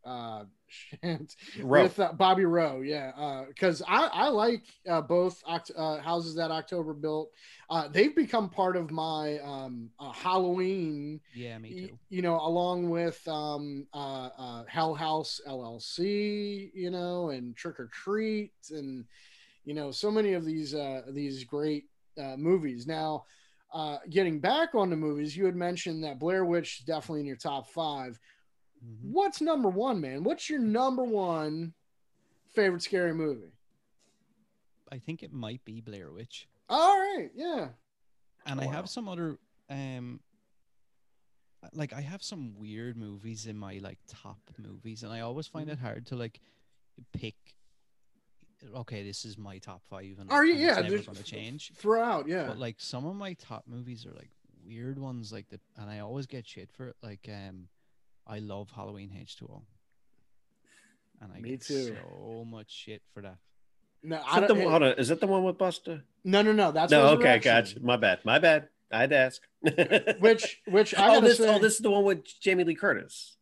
uh [LAUGHS] shit, Roe. with uh, Bobby Roe, yeah, uh because I I like uh, both Oct- uh, houses that October built. Uh, they've become part of my um, uh, Halloween. Yeah, me y- too. You know, along with um, uh, uh, Hell House LLC, you know, and Trick or Treat, and you know, so many of these uh, these great uh, movies. Now, uh, getting back on the movies, you had mentioned that Blair Witch is definitely in your top five. Mhm. What's number one, man? What's your number one favorite scary movie? I think it might be Blair Witch. All right, yeah. and I have some other um like I have some weird movies in my like top movies and I always find Mm-hmm. it hard to like pick okay this is my top 5 and, Are you? and Yeah, it's never there's- going to change Throughout, yeah. but like some of my top movies are like weird ones like that and I always get shit for it like um I love Halloween H2O and I Me get too. so much shit for that no, Is I that the, don't, hold on, is that the one with Buster? no, no, no. That's no, okay, gotcha. My bad. My bad. I'd ask. [LAUGHS] Which, which I oh, gotta this, say, oh, this is the one with Jamie Lee Curtis.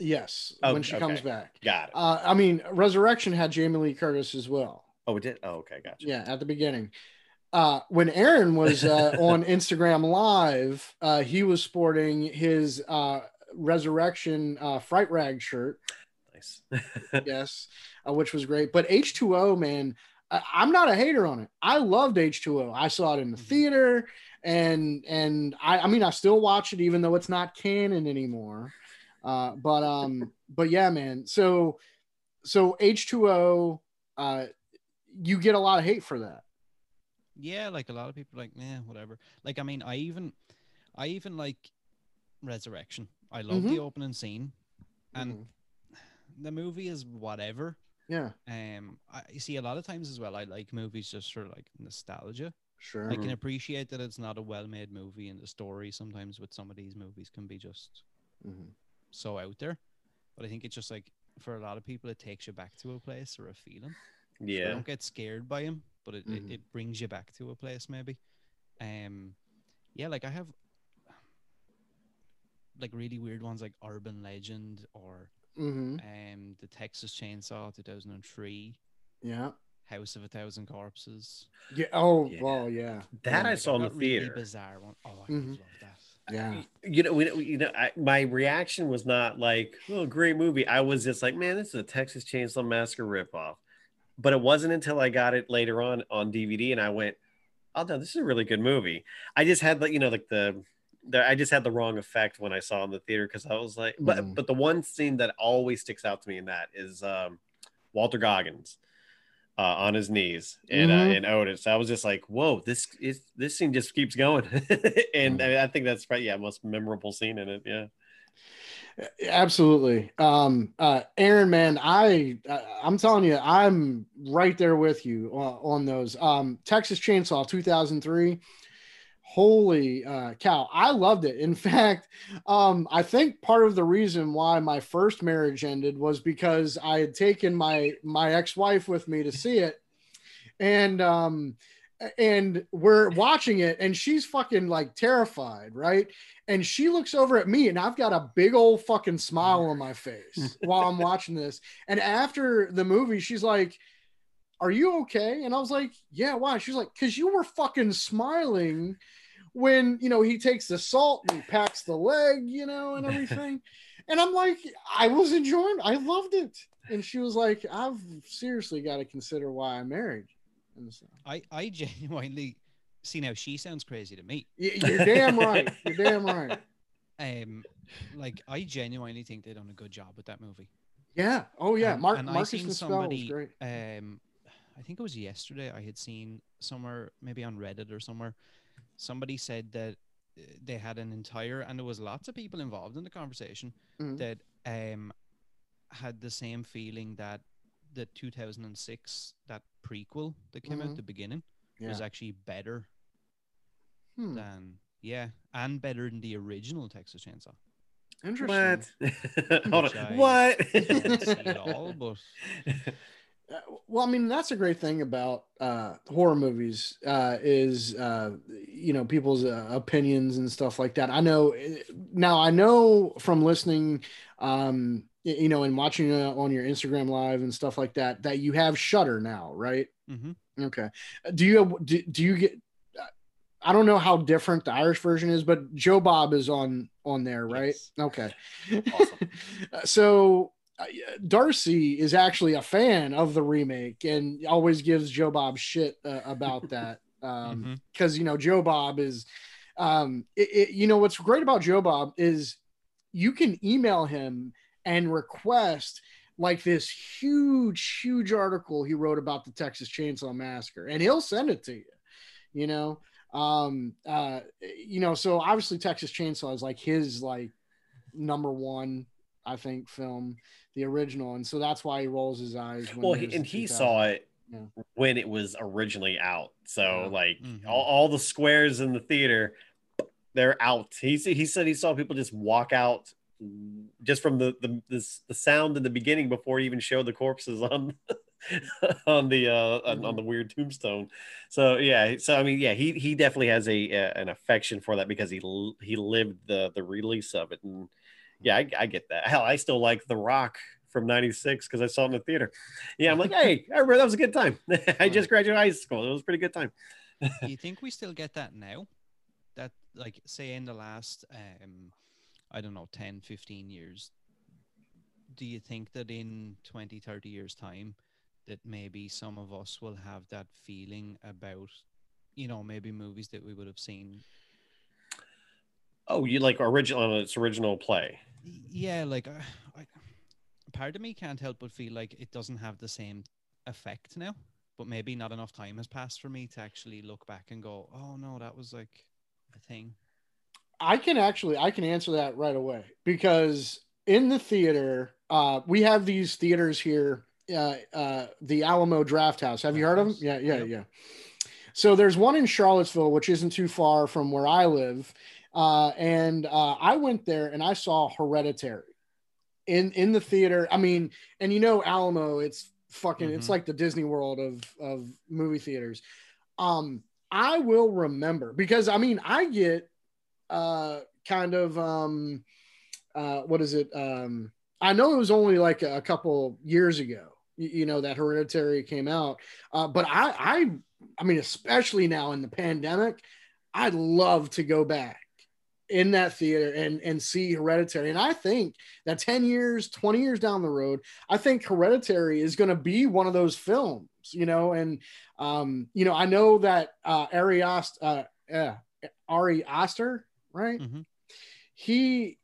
yes, Oh, when she comes back. Got it. Uh, I mean, Resurrection had Jamie Lee Curtis as well. oh, it did. Oh, okay, gotcha. Yeah, at the beginning. Uh, when Aaron was uh, [LAUGHS] on Instagram Live, uh, he was sporting his uh, Resurrection uh, Fright Rag shirt. Nice. [LAUGHS] yes, uh, which was great. But H2O, man, I, I'm not a hater on it. I loved H2O. I saw it in the Mhm. theater, and and I, I mean, I still watch it even though it's not canon anymore. Uh, but um, [LAUGHS] but yeah, man. So so H2O, uh, you get a lot of hate for that. Yeah, like a lot of people like, yeah, whatever. Like, I mean, I even, I even like Resurrection. I love the opening scene, and Mhm. the movie is whatever. yeah, Um, I you see a lot of times as well. I like movies just for like nostalgia. sure. I can appreciate that it's not a well-made movie, and the story sometimes with some of these movies can be just Mhm. so out there. But I think it's just like for a lot of people, it takes you back to a place or a feeling. You Yeah. don't get scared by him, but it, it, it brings you back to a place maybe. Um, yeah, like I have like really weird ones like Urban Legend or Mhm. um the Texas Chainsaw 2003, Yeah. House of a Thousand Corpses. Yeah. Oh, Yeah. well, yeah. That I Like, saw in the got really theater. bizarre one. Oh, I Mhm. love that. Yeah. You know, we, we- you know, I, my reaction was not like, "Oh, great movie." I was just like, "Man, this is a Texas Chainsaw Massacre ripoff." But it wasn't until I got it later on on DVD and I went, "Oh no, this is a really good movie." I just had like, you know, like the, the I just had the wrong effect when I saw in the theater because I was like, but Mhm. but the one scene that always sticks out to me in that is um, Walton Goggins. Uh, on his knees and uh, Mhm. and Otis, I was just like, "Whoa, this is this scene just keeps going," [LAUGHS] and I, I think that's right. yeah, most memorable scene in it. Yeah, Absolutely. Um, uh, Aaron, man, I, uh, I'm telling you, I'm right there with you on, on those. Um, Texas Chainsaw 2003. Holy uh, cow. I loved it. In [LAUGHS] fact, um, I think part of the reason why my first marriage ended was because I had taken my, my ex-wife with me to see it. And, um, and we're watching it and she's fucking like terrified, right? and she looks over at me and I've got a big old fucking smile on my face [LAUGHS] while I'm watching this. And after the movie, she's like, Are you okay? And I was like, Yeah, why? She's like, Because you were fucking smiling when you know he takes the salt and he packs the leg, you know, and everything. [LAUGHS] and I'm like, I was enjoying, I loved it. And she was like, I've seriously got to consider why I'm married. And so, I, I genuinely see now she sounds crazy to me. you're damn right. You're damn right. [LAUGHS] Um, like I genuinely think they done a good job with that movie. Yeah. Oh yeah. Mark and I Marcus seen and Spell was somebody, great. Um, I think it was yesterday. I had seen somewhere, maybe on Reddit or somewhere, somebody said that uh, they had an entire, and there was lots of people involved in the conversation Mhm. that um had the same feeling that the 2006 that prequel that came Mhm. out the beginning Yeah. was actually better Hmm. than yeah, and better than the original Texas Chainsaw. Interesting. What? [LAUGHS] Hold Which on. What? Didn't see it all, but [LAUGHS] well, I mean, that's a great thing about uh, horror movies uh, is uh, you know people's uh, opinions and stuff like that. I know eh, now. I know from listening, um, you know, and watching uh, on your Instagram live and stuff like that, that you have Shudder now, right? mhm. Okay. Uh, Do you do, do you get? uh, I don't know how different the Irish version is, but Joe Bob is on on there, right? Yes. Okay. [LAUGHS] Awesome. [LAUGHS] so uh, Darcy is actually a fan of the remake and always gives Joe Bob shit uh, about [LAUGHS] that. Um, because you know Joe Bob is, um, it, it- you know what's great about Joe Bob is you can email him and request like this huge, huge article he wrote about the Texas Chainsaw Massacre, and he'll send it to you. You know, um, uh, you know, so obviously Texas Chainsaw is like his like number one, I think, film, the original, and so that's why he rolls his eyes. When well, he, and he saw it Yeah. when it was originally out. So Yeah. like Mhm. all, all the squares in the theater, they're out. He he said he saw people just walk out just from the the this, the sound in the beginning before he even showed the corpses on [LAUGHS] on the uh on, on the weird tombstone. So yeah, so I mean yeah, he he definitely has a uh, an affection for that because he he lived the the release of it and yeah, I, I get that. [LAUGHS] Hell, I still like The Rock from '96 because I saw it in the theater. Yeah, I'm like, [LAUGHS] hey, I remember that was a good time. [LAUGHS] I just graduated high school. It was a pretty good time. Do you think we still get that now? That like say in the last um I don't know 10 15 years do you think that in 20 30 years time that maybe some of us will have that feeling about you know maybe movies that we would have seen Oh, you like original on its original play? Yeah like uh, I, part of me can't help but feel like it doesn't have the same effect now but maybe not enough time has passed for me to actually look back and go oh no that was like a thing I can actually I can answer that right away because in the theater, uh, we have these theaters here, uh, uh, the Alamo Drafthouse. Have you heard of them? Yeah, yeah, Yep. yeah. So there's one in Charlottesville, which isn't too far from where I live, uh, and uh, I went there and I saw Hereditary in in the theater. I mean, and you know Alamo, it's fucking, it's Mhm. like the Disney World of of movie theaters. Um, I will remember because I mean I get uh kind of um uh what is it um i know it was only like a, couple years ago you, you know that hereditary came out uh but i i i mean especially now in the pandemic i'd love to go back in that theater and and see hereditary. And i think that 10 years 20 years down the road i think hereditary is going to be one of those films you know? And um you know i know that uh ari Ast- uh yeah ari aster right? Mhm. he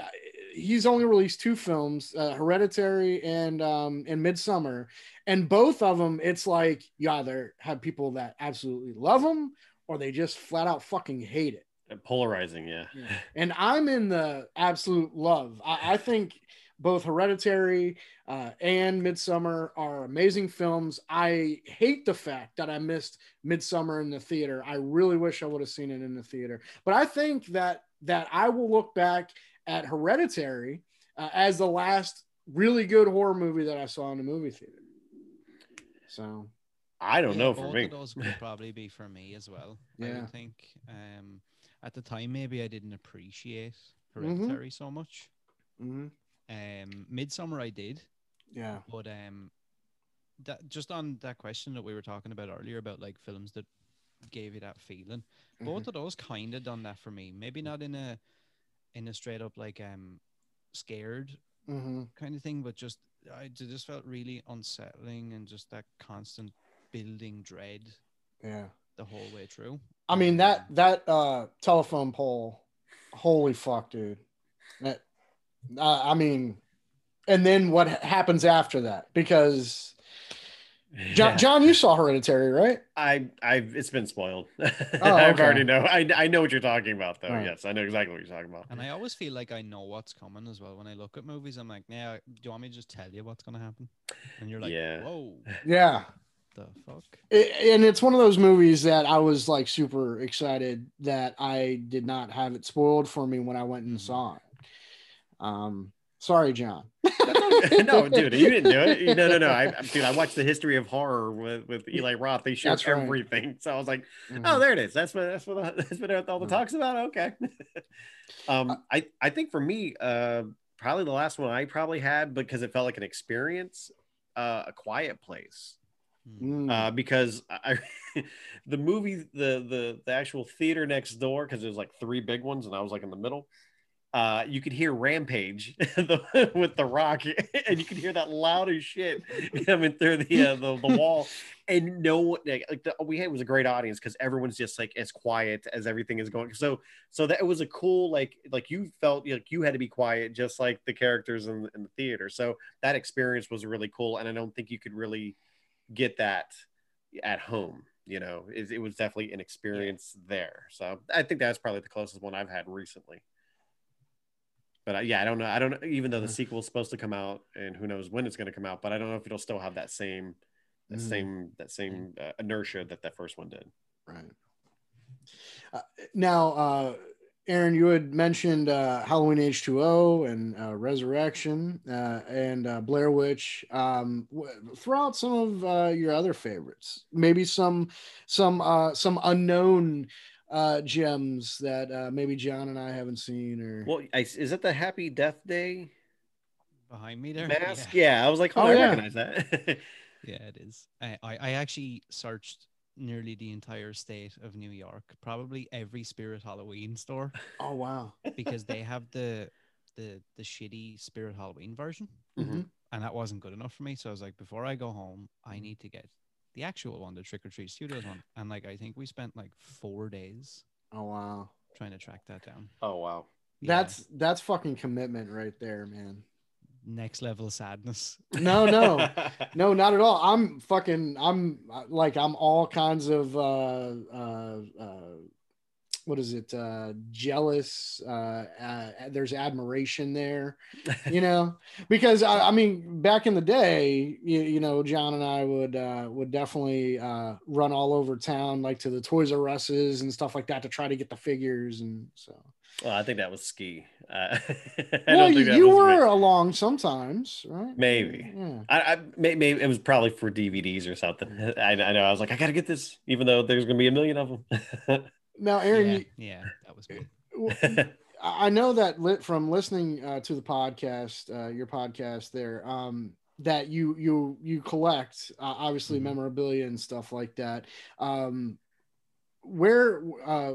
uh, he's only released two films uh, hereditary and um and Midsommar. And both of them it's like you either have people that absolutely love them or they just flat out fucking hate it Polarizing, yeah. [LAUGHS] and I'm in the absolute love. I, I think both Hereditary uh, and Midsommar are amazing films. I hate the fact that I missed Midsommar in the theater. I really wish I would have seen it in the theater. But I think that that I will look back at Hereditary uh, as the last really good horror movie that I saw in the movie theater. So I don't Yeah, know for both me. of those would probably be for me as well. I Yeah. would think. Um, at the time, maybe I didn't appreciate Mhm. Hereditary so much. mhm. Um, Midsommar, I did, yeah, but um, that just on that question that we were talking about earlier about like films that gave you that feeling. Mm-hmm. Both of those kind of done that for me. Maybe not in a in a straight up like um scared Mhm. kind of thing, but just I just felt really unsettling and just that constant building dread yeah. The whole way through. I mean Um, that that uh telephone pole, holy fuck, dude. That uh, I mean, and then what happens after that? Because John, Yeah. John, you saw Hereditary, right? I I've it's been spoiled. [LAUGHS] I've okay. already know. I I know what you're talking about though. Right. Yes, I know exactly what you're talking about. And I always feel like I know what's coming as well. When I look at movies, I'm like, yeah, do you want me to just tell you what's gonna happen? And you're like, Yeah. whoa, Yeah. The fuck? I- and it's one of those movies that I was like super excited that I did not have it spoiled for me when I went and Mhm. saw it. Um, sorry, John. [LAUGHS] no, dude, you didn't do it. No, no, no. I, [LAUGHS] dude, I watched the history of horror with, with Eli [LAUGHS] Roth. They showed right. everything, so I was like, Mhm. oh, there it is. That's what that's what that's what all the Mhm. talks about. Okay. um, I I think for me, uh, probably the last one I probably had because it felt like an experience. Uh, a Quiet Place. Mm. uh, because I, [LAUGHS] the movie, the the the actual theater next door, because there's like three big ones, and I was like in the middle. Uh, you could hear Rampage [LAUGHS] the, with the Rock, [LAUGHS] and you could hear that loud as shit coming through the uh, the, the wall. And no one like, like the, we had was a great audience because everyone's just like as quiet as everything is going. So so that it was a cool like like you felt like you had to be quiet just like the characters in, in the theater. So that experience was really cool, and I don't think you could really get that at home you know it, it was definitely an experience there. So i think that's probably the closest one i've had recently. But uh, yeah i don't know i don't know even though the sequel is supposed to come out and who knows when it's going to come out but i don't know if it'll still have that same that Mhm. same that same uh, inertia that that first one did. Right. Uh, now, uh, Aaron, you had mentioned uh, Halloween H2O and uh, Resurrection uh, and uh, Blair Witch. Um, w- throw out some of uh, your other favorites. Maybe some some uh, some unknown uh, gems that uh, maybe John and I haven't seen. Or well I, is it the happy death day Behind me there. mask Yeah. yeah, i was like oh, Oh, i yeah. recognize that [LAUGHS] Yeah, it is. I, I, I actually searched nearly the entire state of New York, probably every Spirit Halloween store, oh wow, because they have the the the shitty Spirit Halloween version, Mhm. and that wasn't good enough for me. So I was like, before I go home, I need to get the actual one, the Trick or Treat Studios one. And like, I think we spent like four days oh wow. trying to track that down. oh wow Yeah, That's that's fucking commitment right there, man. Next level sadness. No, no. [LAUGHS] No, not at all. I'm fucking. I'm like I'm all kinds of uh, uh, uh, what is it? Uh, jealous. Uh, uh, there's admiration there, you know, [LAUGHS] because I, I mean, back in the day, you, you know, John and I would uh, would definitely uh, run all over town, like to the Toys R Us's and stuff like that, to try to get the figures, and so. Well i think that was ski uh, [LAUGHS] I Well, don't you, think you was me. were along sometimes, right? Maybe. Yeah. I, I may- maybe it was probably for DVDs or something. [LAUGHS] I, I know. I was like, I gotta get this, even though there's gonna be a million of them. [LAUGHS] Now, Aaron, yeah, you, yeah, that was me. I know that lit from listening uh, to the podcast, uh, your podcast there, um, that you you you collect uh, obviously Mhm. memorabilia and stuff like that. Um, where uh,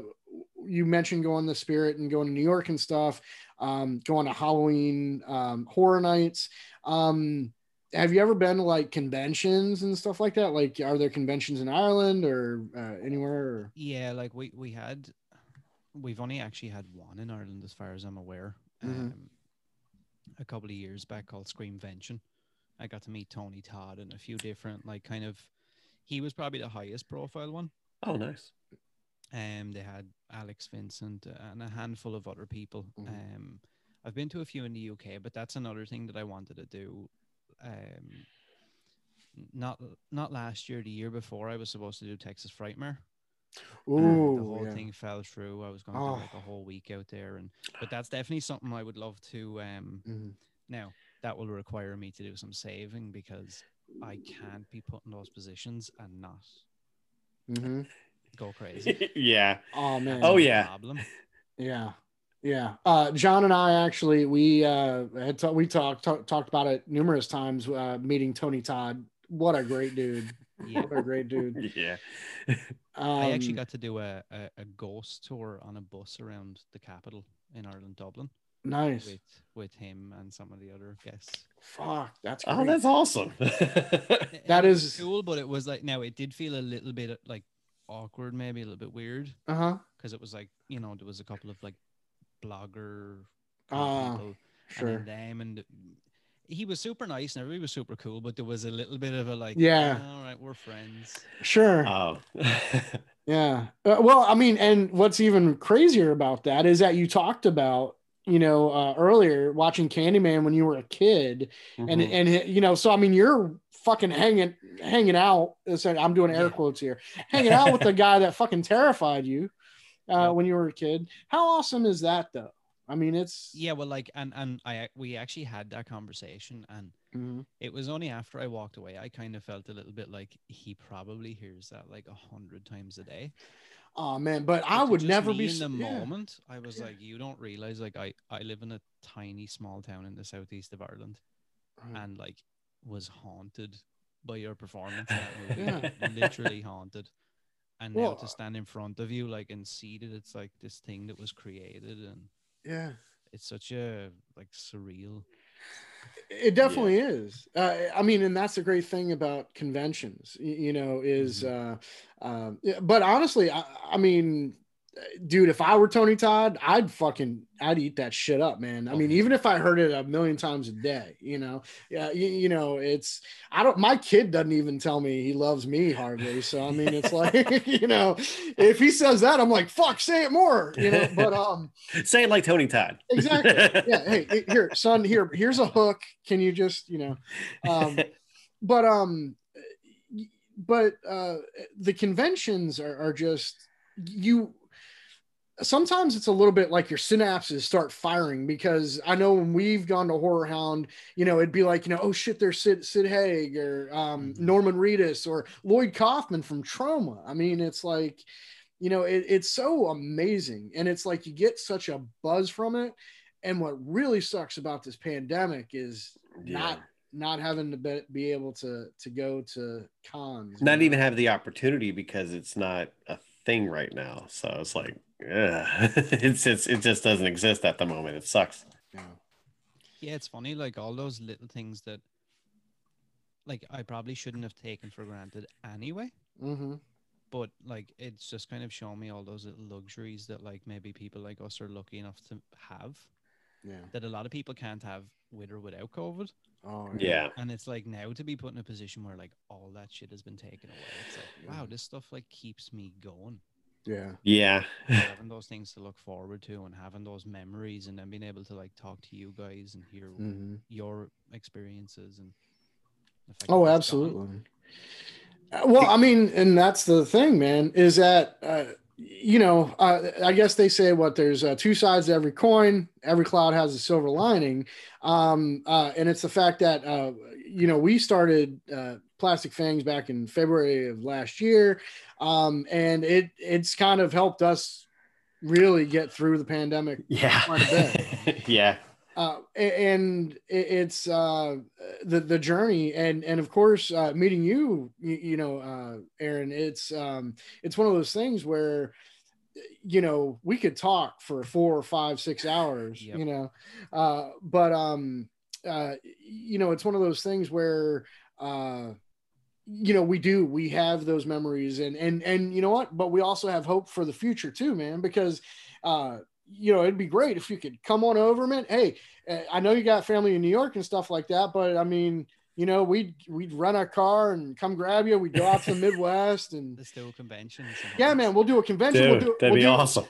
you mentioned going to Spirit and going to New York and stuff, um, going to Halloween um, horror nights. Um, have you ever been to like conventions and stuff like that? Like, are there conventions in Ireland or uh, anywhere? Or... Yeah, like we we had, we've only actually had one in Ireland as far as I'm aware. Mhm. Um, a couple of years back called Screamvention. I got to meet Tony Todd and a few different like kind of. He was probably the highest profile one. oh, nice. Um, they had Alex Vincent and a handful of other people. Mhm. Um, I've been to a few in the UK, but that's another thing that I wanted to do. Um, not not last year, the year before, I was supposed to do Texas Frightmare. Ooh, the whole yeah. thing fell through. I was going to Oh. do like a whole week out there, and but that's definitely something I would love to. Um, Mhm. now that will require me to do some saving because I can't be put in those positions and not Mhm. Go crazy. [LAUGHS] yeah. Oh man. Oh, That's yeah. Problem. Yeah. Yeah. Uh, John and I actually we uh, had ta- we talked talk, talked about it numerous times. Uh, meeting Tony Todd. What a great dude. Yeah. What a great dude. [LAUGHS] Yeah. Um, I actually got to do a, a, a ghost tour on a bus around the capital in Ireland, Dublin, nice. with with him and some of the other guests. Fuck, that's Oh, that's awesome. [LAUGHS] It- That it was is- cool, but it was like now it did feel a little bit like awkward, maybe a little bit weird. uh huh. because it was like you know there was a couple of like blogger kind of Ah, people Sure. and them and he was super nice and everybody was super cool but there was a little bit of a like Yeah. all right we're friends. Sure. Oh. [LAUGHS] Yeah. Uh, well, I mean, and what's even crazier about that is that you talked about, you know, uh, earlier watching Candyman when you were a kid, and Mhm. and you know, so I mean, you're fucking hanging hanging out. so I'm doing air quotes here, hanging out with the guy that fucking terrified you uh, when you were a kid. How awesome is that, though? I mean, it's Yeah, well, like, and and I we actually had that conversation, and Mhm. it was only after I walked away I kind of felt a little bit like he probably hears that like a hundred times a day. Oh man, but I But would never be in the yeah. moment. I was Yeah. like, you don't realize like I I live in a tiny small town in the southeast of Ireland, Right. and like was haunted by your performance that [LAUGHS] movie. Yeah. Literally haunted. And now to stand in front of you like and see that it's like this thing that was created and yeah. it's such a like surreal. It definitely is. Uh, I mean, and that's the great thing about conventions, you know, is, uh, um, but honestly, I, I mean, dude, if I were Tony Todd, I'd fucking, I'd eat that shit up, man. I Oh, mean, even if I heard it a million times a day, you know, yeah, you, you know, it's, I don't, my kid doesn't even tell me he loves me hardly. So, I mean, it's [LAUGHS] like, [LAUGHS] you know, if he says that, I'm like, fuck, say it more, you know, [LAUGHS] but, um, Say it like Tony Todd. exactly yeah hey hey, here son here here's a hook can you just you know um but um but uh the conventions are, are just you sometimes it's a little bit like your synapses start firing because I know when we've gone to Horror Hound, you know, it'd be like, you know, oh shit, there's Sid, Sid Haig or um, Mhm. Norman Reedus or Lloyd Kaufman from Troma. I mean, it's like, you know, it, it's so amazing. And it's like you get such a buzz from it. And what really sucks about this pandemic is not not having to be, be able to to go to cons. not even have the opportunity because it's not a thing right now. So it's like, ugh. [LAUGHS] it's it's it just doesn't exist at the moment. It sucks. Yeah. Yeah, it's funny, like all those little things that like I probably shouldn't have taken for granted anyway. Mm-hmm. But like it's just kind of shown me all those little luxuries that like maybe people like us are lucky enough to have Yeah. that a lot of people can't have with or without COVID. Oh Yeah. And it's like now to be put in a position where like all that shit has been taken away. It's like, wow, this stuff like keeps me going. Yeah. Yeah. [LAUGHS] having those things to look forward to and having those memories and then being able to like talk to you guys and hear Mm-hmm. your experiences and Oh, that gone. absolutely. Uh, Well, I mean, and that's the thing, man, is that, uh, you know, uh, I guess they say what there's uh, two sides to every coin. Every cloud has a silver lining. Um, uh, and it's the fact that, uh, you know, we started uh, Plastic Fangs back in February of last year. Um, and it it's kind of helped us really get through the pandemic [LAUGHS] Yeah. quite a bit. [LAUGHS] yeah. uh, and it's uh, the the journey, and and of course, uh, meeting you, you, you know, uh, Aaron. It's um, it's one of those things where, you know, we could talk for four or five, six hours, Yep. you know, uh, but um, uh, you know, it's one of those things where. Uh, you know we do we have those memories and and and you know what? But we also have hope for the future too man because uh you know it'd be great if you could come on over man. Hey uh, i know you got family in new york and stuff like that but i mean you know we'd we'd rent our car and come grab you we'd go out to the [LAUGHS] midwest and the still conventions and yeah man we'll do a convention we'll do, that'd we'll be do- awesome.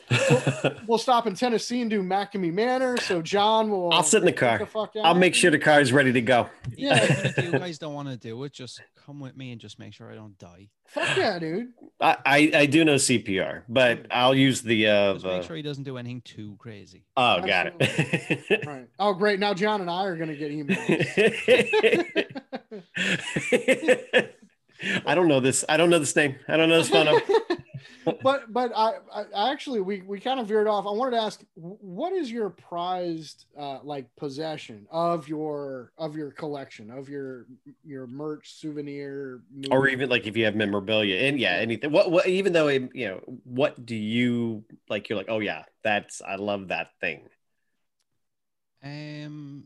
we'll [LAUGHS] stop in tennessee and do McKamey Manor so john will I'll sit in the car. the fuck I'll out. make sure the car is ready to go. Yeah. If you guys don't want to do it, just come with me and just make sure I don't die. fuck yeah dude I, I, I do know CPR, but I'll use the uh Just make sure he doesn't do anything too crazy. oh got it. [LAUGHS] All right oh great now john and i are going to get emails [LAUGHS] I don't know this. I don't know this name. I don't know this phone [LAUGHS] number. but but I, I actually we we kind of veered off. I wanted to ask, what is your prized uh, like possession of your of your collection of your your merch souvenir or even like if you have memorabilia and yeah anything what what even though it, you know what do you like you're like oh yeah that's i love that thing Um,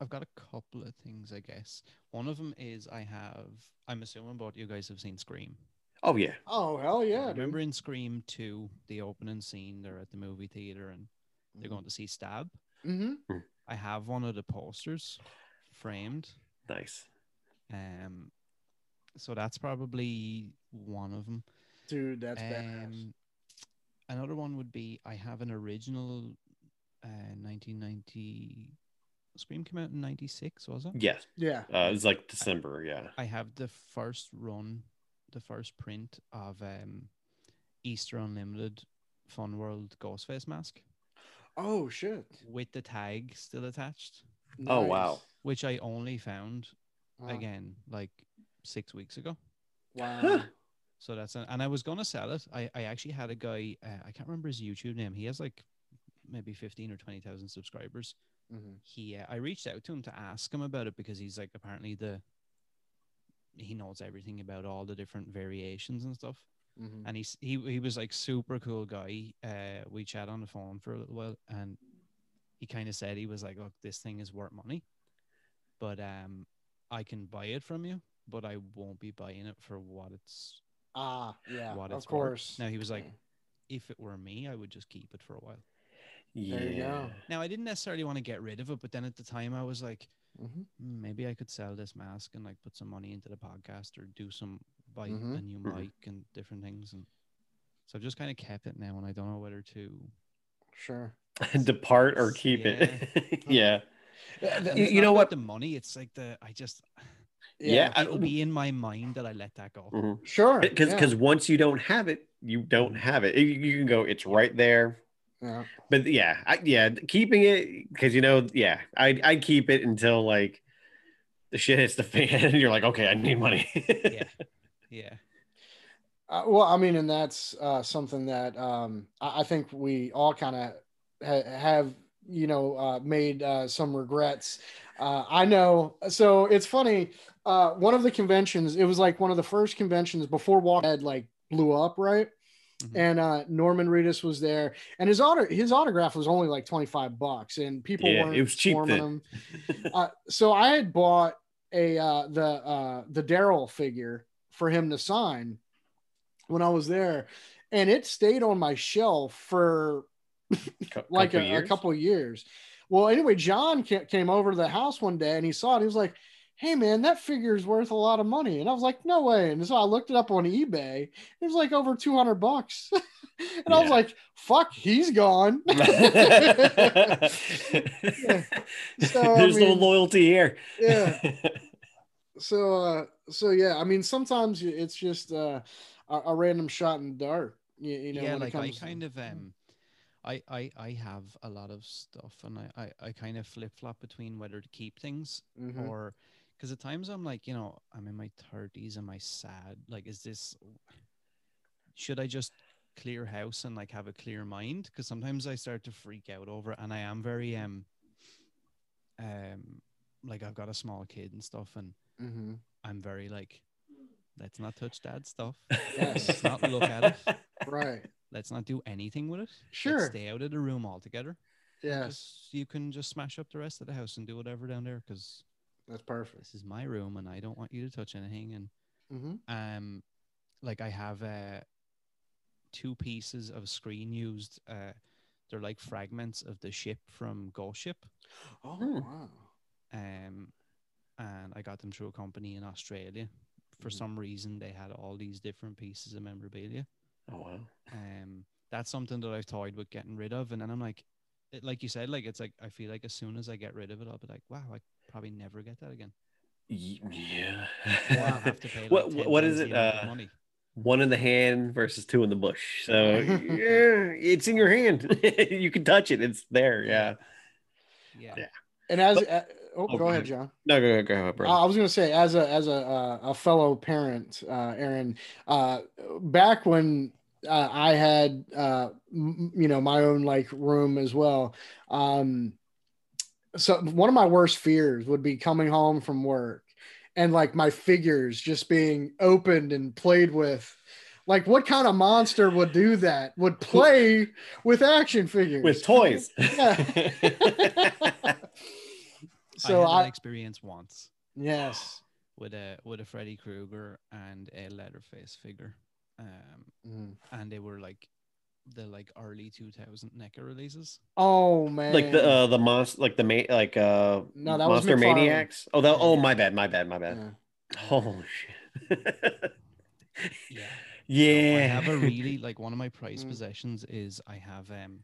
I've got a couple of things, I guess. One of them is I have. I'm assuming both you guys have seen Scream. oh yeah oh hell yeah! dude. Remember in Scream 2, the opening scene, they're at the movie theater and they're Mm-hmm. going to see Stab. Mhm. I have one of the posters framed. nice Um, so that's probably one of them. Dude, that's badass. Um, another one would be I have an original uh, 1990 Scream came out in 96, was it? Yes. Yeah. Uh, it's like December. Yeah. I have the first run, the first print of um, Easter Unlimited Fun World Ghostface mask Oh shit. with the tag still attached, Oh, wow. which I only found Wow. again like six weeks ago. Wow. [LAUGHS] So that's an, and I was gonna sell it. I, I actually had a guy. Uh, I can't remember his YouTube name. He has like maybe fifteen or twenty thousand subscribers. Mhm. He uh, I reached out to him to ask him about it because he's like apparently the he knows everything about all the different variations and stuff. Mhm. And he's he he was like super cool guy. Uh, we chat on the phone for a little while, and he kind of said he was like, "Look, this thing is worth money, but um, I can buy it from you, but I won't be buying it for what it's Ah, yeah. what of it's worth." course. Now he was like, "If it were me, I would just keep it for a while." Yeah. There you go. Now I didn't necessarily want to get rid of it, but then at the time I was like, Mhm. "Hmm, maybe I could sell this mask and like put some money into the podcast or do some buy Mhm. a new mic and different things. And so I've just kind of kept it now, and I don't know whether to. Sure. [LAUGHS] Depart or keep it. yeah. [LAUGHS] Yeah, [LAUGHS] You- you know what? The money, it's like the I just [SIGHS] Yeah. I- it'll be in my mind that I let that go. Mhm. Sure. Because yeah. because once you don't have it, you don't have it. You, you can go. It's right there. Yeah. But yeah, I, yeah, keeping it because you know, yeah, I I keep it until like the shit hits the fan, [LAUGHS] and you're like, okay, I need money. Yeah, [LAUGHS] yeah, Uh, well, I mean, and that's uh, something that um, I, I think we all kind of ha- have, you know, uh, made uh, some regrets. Uh, I know. So it's funny. Uh, one of the conventions, it was like one of the first conventions before Walk Dead like blew up, right? Mhm. And uh, Norman Reedus was there, and his auto his autograph was only like twenty five bucks, and people Yeah, weren't it was cheap him. [LAUGHS] uh, so I had bought a uh, the uh, the Daryl figure for him to sign when I was there, and it stayed on my shelf for [LAUGHS] like couple a, a couple of years. Well, anyway, John ca- came over to the house one day and he saw it. He was like, "Hey, man, that figure is worth a lot of money." And I was like, "No way!" And so I looked it up on eBay. It was like over two hundred bucks, [LAUGHS] and I was like, "Fuck, he's gone." [LAUGHS] [LAUGHS] So, I There's no loyalty here. yeah. So, uh, so yeah. I mean, sometimes it's just uh, a, a random shot in the dark. You, you know, yeah. when it Like I comes to- kind of um, I I I have a lot of stuff, and I I, I kind of flip flop between whether to keep things Mhm. or because at times I'm like, you know, I'm in my 30s. Am I sad? Like, is this, should I just clear house and like have a clear mind? Because sometimes I start to freak out over it. And I am very, um, um, like I've got a small kid and stuff. And mm-hmm. I'm very like, let's not touch dad's stuff. Yes. Let's not look at it. right. Let's not do anything with it. Let's Sure. stay out of the room altogether. Yes, just- you can just smash up the rest of the house and do whatever down there because that's perfect. this is my room and I don't want you to touch anything. And hmm um like i have uh two pieces of screen used uh they're like fragments of the ship from ghost ship Oh Hmm. wow. um and i got them through a company in australia for Mhm. some reason they had all these different pieces of memorabilia Oh wow. um that's something that i've toyed with getting rid of and then i'm like it, like you said like it's like i feel like as soon as i get rid of it i'll be like wow i probably never get that again Yeah. I'll have to [LAUGHS] pay like what what is it? the amount of Uh, money one in the hand versus two in the bush. So [LAUGHS] yeah, it's in your hand. [LAUGHS] you can touch it. It's there. Yeah. yeah Yeah. And as But- uh, oh, Oh, go go ahead, ahead. John. No, go go go ahead, bro. I was going to say, as a as a uh, a fellow parent, uh, Aaron, uh, back when uh, I had uh, m- you know my own like room as well. Um, so one of my worst fears would be coming home from work and like my figures just being opened and played with. Like, what kind of monster would do that? Would play with action figures With toys. [LAUGHS] Yeah. [LAUGHS] so I had I, that experience once yes. with a with a Freddy Krueger and a Leatherface figure, um, Mm. and they were like the like early 2000 NECA releases. Oh man, like the uh the monster like the ma- like uh No, that was monster McFarlane. maniacs. Oh that oh my bad, my bad, my bad. Yeah. Oh shit. [LAUGHS] Yeah. yeah. I have a really [LAUGHS] like one of my prized Mm. possessions is I have um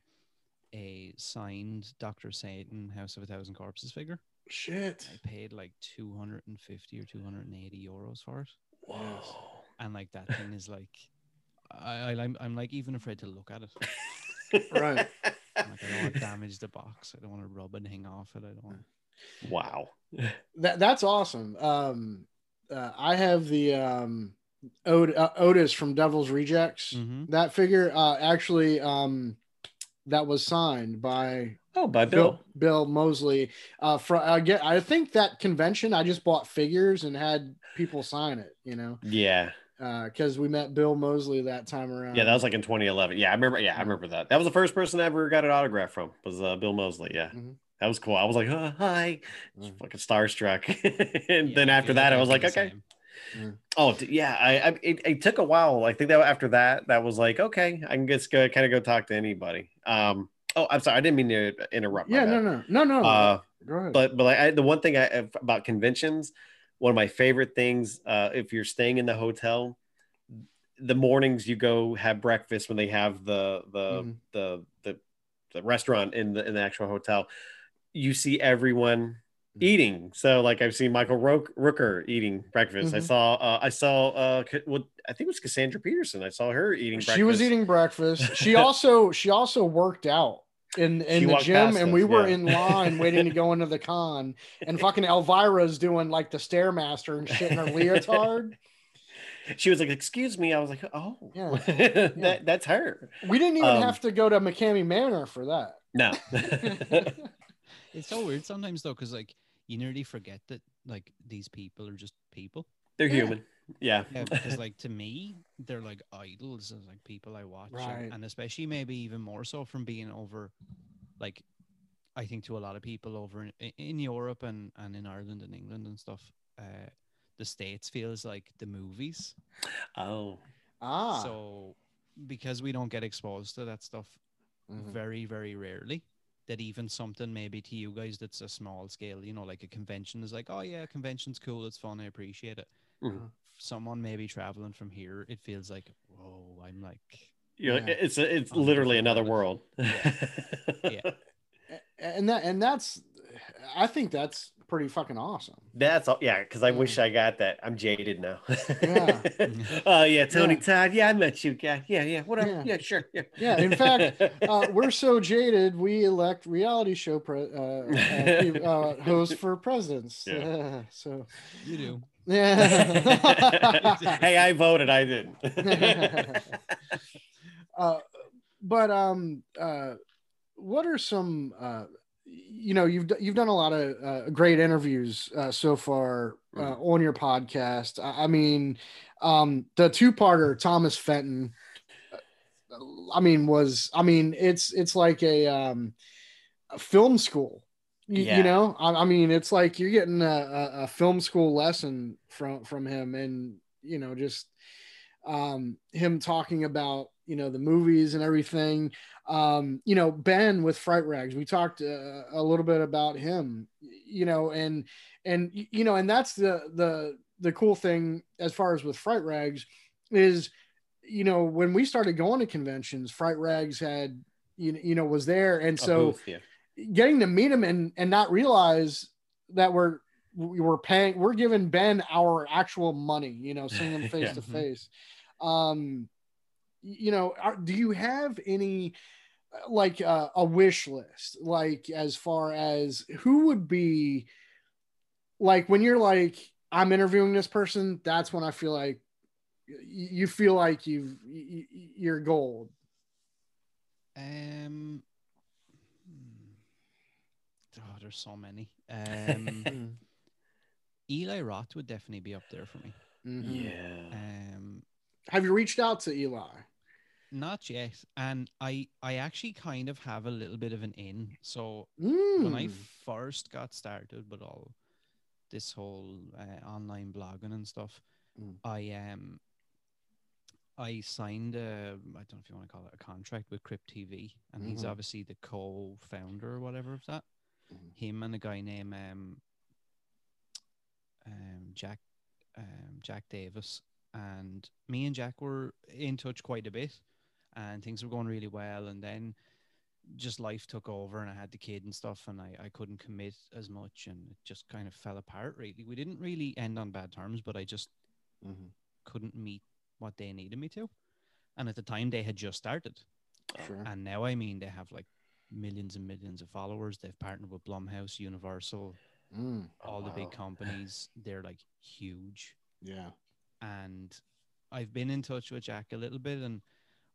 a signed Doctor Satan House of a Thousand Corpses figure. Shit. I paid like 250 or 280 euros for it. Whoa. And like that thing is like I, I I'm, I'm like even afraid to look at it. [LAUGHS] Right. I'm like I don't want to damage the box. I don't want to rub anything off it. I don't want wow. That that's awesome. Um, uh, I have the um, Ot- uh, Otis from Devil's Rejects. Mhm. That figure uh, actually um, that was signed by Oh, by Bill Bill. Bill Moseley. Uh, for I get I think that convention I just bought figures and had people sign it. You know, Yeah. Because we met Bill Moseley that time around. Yeah, that was like in 2011. Yeah, I remember. Yeah, I remember that. That was the first person I ever got an autograph from. Was uh, Bill Moseley. Yeah, Mhm. that was cool. I was like, oh, hi, Mhm. fucking starstruck. [LAUGHS] and Yeah, then after that, I was like, okay. same. Oh, yeah. I, I it, it took a while. I think that after that, that was like, okay, I can just go kind of go talk to anybody. Um. Oh, I'm sorry. I didn't mean to interrupt. my Yeah, bad. no, no, no, no. Uh, Go ahead. but but like I, the one thing I about conventions, one of my favorite things, uh, if you're staying in the hotel, the mornings you go have breakfast when they have the the Mhm. the, the the restaurant in the in the actual hotel, you see everyone Mhm. eating. So like I've seen Michael Rook, Rooker eating breakfast. I Mhm. saw uh, I saw uh I think it was Cassandra Peterson. I saw her eating. breakfast. she was eating breakfast. She [LAUGHS] also she also worked out in in She the gym, and us, we were yeah. in line waiting to go into the [LAUGHS] con. And fucking Elvira's doing like the stairmaster and shit in her leotard. [LAUGHS] She was like, "Excuse me." I was like, "Oh, [LAUGHS] Yeah. that that's her." We didn't even Um, have to go to McKamey Manor for that. No. It's so weird sometimes though, because like you nearly forget that like these people are just people. They're Yeah. human. Yeah. Yeah, because [LAUGHS] like to me, they're like idols and like people I watch, and- Right. and especially maybe even more so from being over, like, I think to a lot of people over in, in Europe and and in Ireland and England and stuff, uh, the states feels like the movies. Oh. Ah, So because we don't get exposed to that stuff Mhm. very very rarely. That even something maybe to you guys that's a small scale, you know, like a convention is like, oh yeah, convention's cool, it's fun, I appreciate it. Mhm. Someone maybe traveling from here, it feels like, whoa, I'm like, You're, Yeah. It's it's On a literally another world. yeah, [LAUGHS] and that and that's I think that's pretty fucking awesome. That's all. Yeah, because I Yeah. wish I got that. I'm jaded now. [LAUGHS] Yeah. Oh yeah, Tony Yeah. Todd. Yeah, I met you. Yeah, yeah, yeah. Whatever. Yeah. Yeah, sure. Yeah. Yeah, in fact, [LAUGHS] Uh, we're so jaded, we elect reality show pre- uh, uh, pe- uh, hosts for presidents. Yeah. Uh, so you do. Yeah. [LAUGHS] hey, I voted. I didn't. [LAUGHS] uh, but um, uh, what are some uh, you know you've you've done a lot of uh, great interviews uh, so far uh, on your podcast. I, I mean, um, the two parter Thomas Fenton. uh, I mean, was I mean it's it's like a um, a film school. You, Yeah. you know, I, I mean, it's like you're getting a, a, a film school lesson from from him, and you know, just um, him talking about you know the movies and everything. Um, you know, Ben with Fright Rags, we talked uh, a little bit about him. You know, and and you know, and that's the the the cool thing as far as with Fright Rags is, you know, when we started going to conventions, Fright Rags had you you know was there, and A so booth, yeah. Getting to meet him and and not realize that we're we were paying we're giving ben our actual money you know seeing him [LAUGHS] face Yeah. to Mhm. face um you know are, do you have any uh, like uh, a wish list like as far as who would be like when you're like i'm interviewing this person that's when i feel like you feel like you've y- y- you're gold Um, there's so many. [LAUGHS] Um, Eli Roth would definitely be up there for me. Mhm. Yeah. Um, have you reached out to eli not yet, and I I actually kind of have a little bit of an in. So when I Mm. first got started with all this whole uh, online blogging and stuff, Mm. I um I signed a I don't know if you want to call it a contract with Crypt TV, and he's Mhm. obviously the co-founder or whatever of that. Mhm. Him and a guy named um, um Jack um, Jack Davis, and me and Jack were in touch quite a bit, and things were going really well. And then just life took over, and I had the kid and stuff, and I, I couldn't commit as much, and it just kind of fell apart. Really, we didn't really end on bad terms, but I just Mhm. couldn't meet what they needed me to. And at the time, they had just started, Sure. and now I mean they have like millions and millions of followers. They've partnered with Blumhouse, Universal, Mm, all the wow. big companies. They're like huge yeah. and I've been in touch with Jack a little bit, and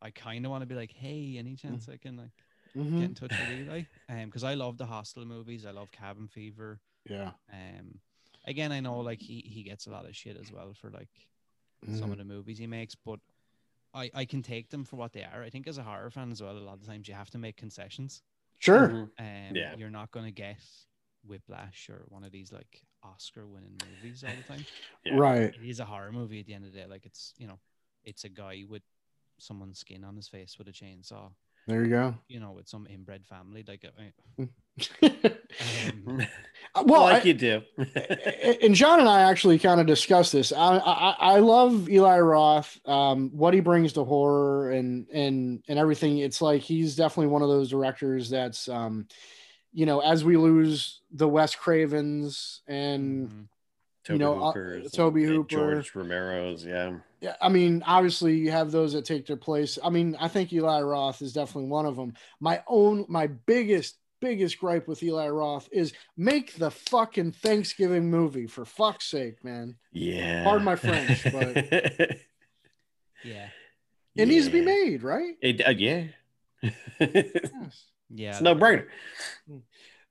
I kind of want to be like, hey, any chance I can like Mhm. get in touch with Eli? Um, because I love the Hostel movies, I love Cabin Fever. Yeah. Um, again, I know like he he gets a lot of shit as well for like some Mhm. of the movies he makes, but I I can take them for what they are. I think as a horror fan as well, a lot of times you have to make concessions. Sure. Mhm. Um, Yeah. you're not gonna get Whiplash or one of these like Oscar-winning movies all the time [LAUGHS] Yeah. Right. it is a horror movie at the end of the day. Like it's you know, it's a guy with someone's skin on his face with a chainsaw. There you go. You know, with some inbred family. Like, uh, um, [LAUGHS] well, like I- you do. [LAUGHS] and John and I actually kind of discussed this. I, I I love Eli Roth, um, what he brings to horror and and and everything. It's like he's definitely one of those directors that's, um, you know, as we lose the Wes Cravens and mhm. Tobe know, uh, Hooper's Tobe Hooper. George Romero's, yeah. yeah, I mean, obviously you have those that take their place. I mean, I think Eli Roth is definitely one of them. My own, my biggest biggest gripe with Eli Roth is make the fucking Thanksgiving movie for fuck's sake, man. Yeah. Pardon my French, [LAUGHS] but- yeah, It needs to be made, right? It, uh, yeah. it's Yes. yeah. a no brainer.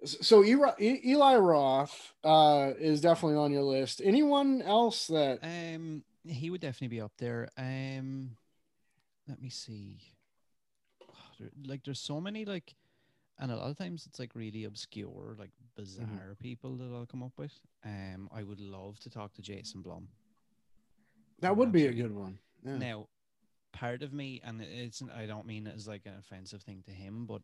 So Eli, Eli Roth uh, is definitely on your list. Anyone else that? Um, he would definitely be up there. Um, let me see. Oh, like, there's so many like, and a lot of times it's like really obscure, like bizarre people that I'll come up with. Um, I would love to talk to Jason Blum. That would be a good one. Yeah. Now, part of me, and it's I don't mean it as like an offensive thing to him, but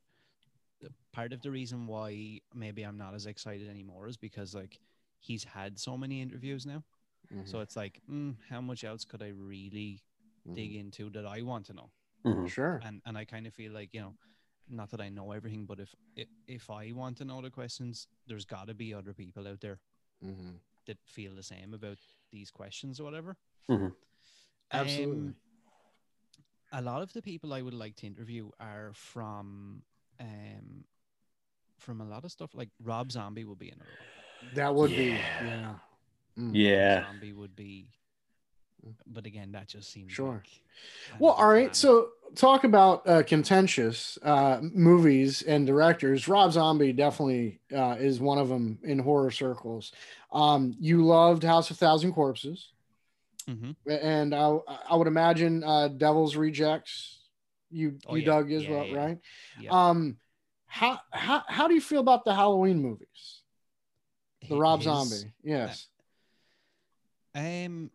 part of the reason why maybe I'm not as excited anymore is because like he's had so many interviews now. Mhm. So it's like, mm, how much else could I really Mhm. dig into that I want to know? Mhm. Sure. And and I kind of feel like you know, not that I know everything, but if if, if I want to know the questions, there's got to be other people out there Mhm. that feel the same about these questions or whatever. Mhm. Absolutely. Um, a lot of the people I would like to interview are from um from a lot of stuff like Rob Zombie will be another one. That would Yeah. be. Yeah. Mm. Yeah. Zombie would be but again that just seems Sure. like Well, all right. So talk about uh, contentious uh, movies and directors. Rob Zombie definitely uh, is one of them in horror circles. Um, you loved House of Thousand Corpses, Mhm. and I, I would imagine uh, Devil's Rejects. You Oh, you yeah. dug as Yeah, well, yeah. right? Um, how how how do you feel about the Halloween movies? The Rob his- Zombie, yes. Um,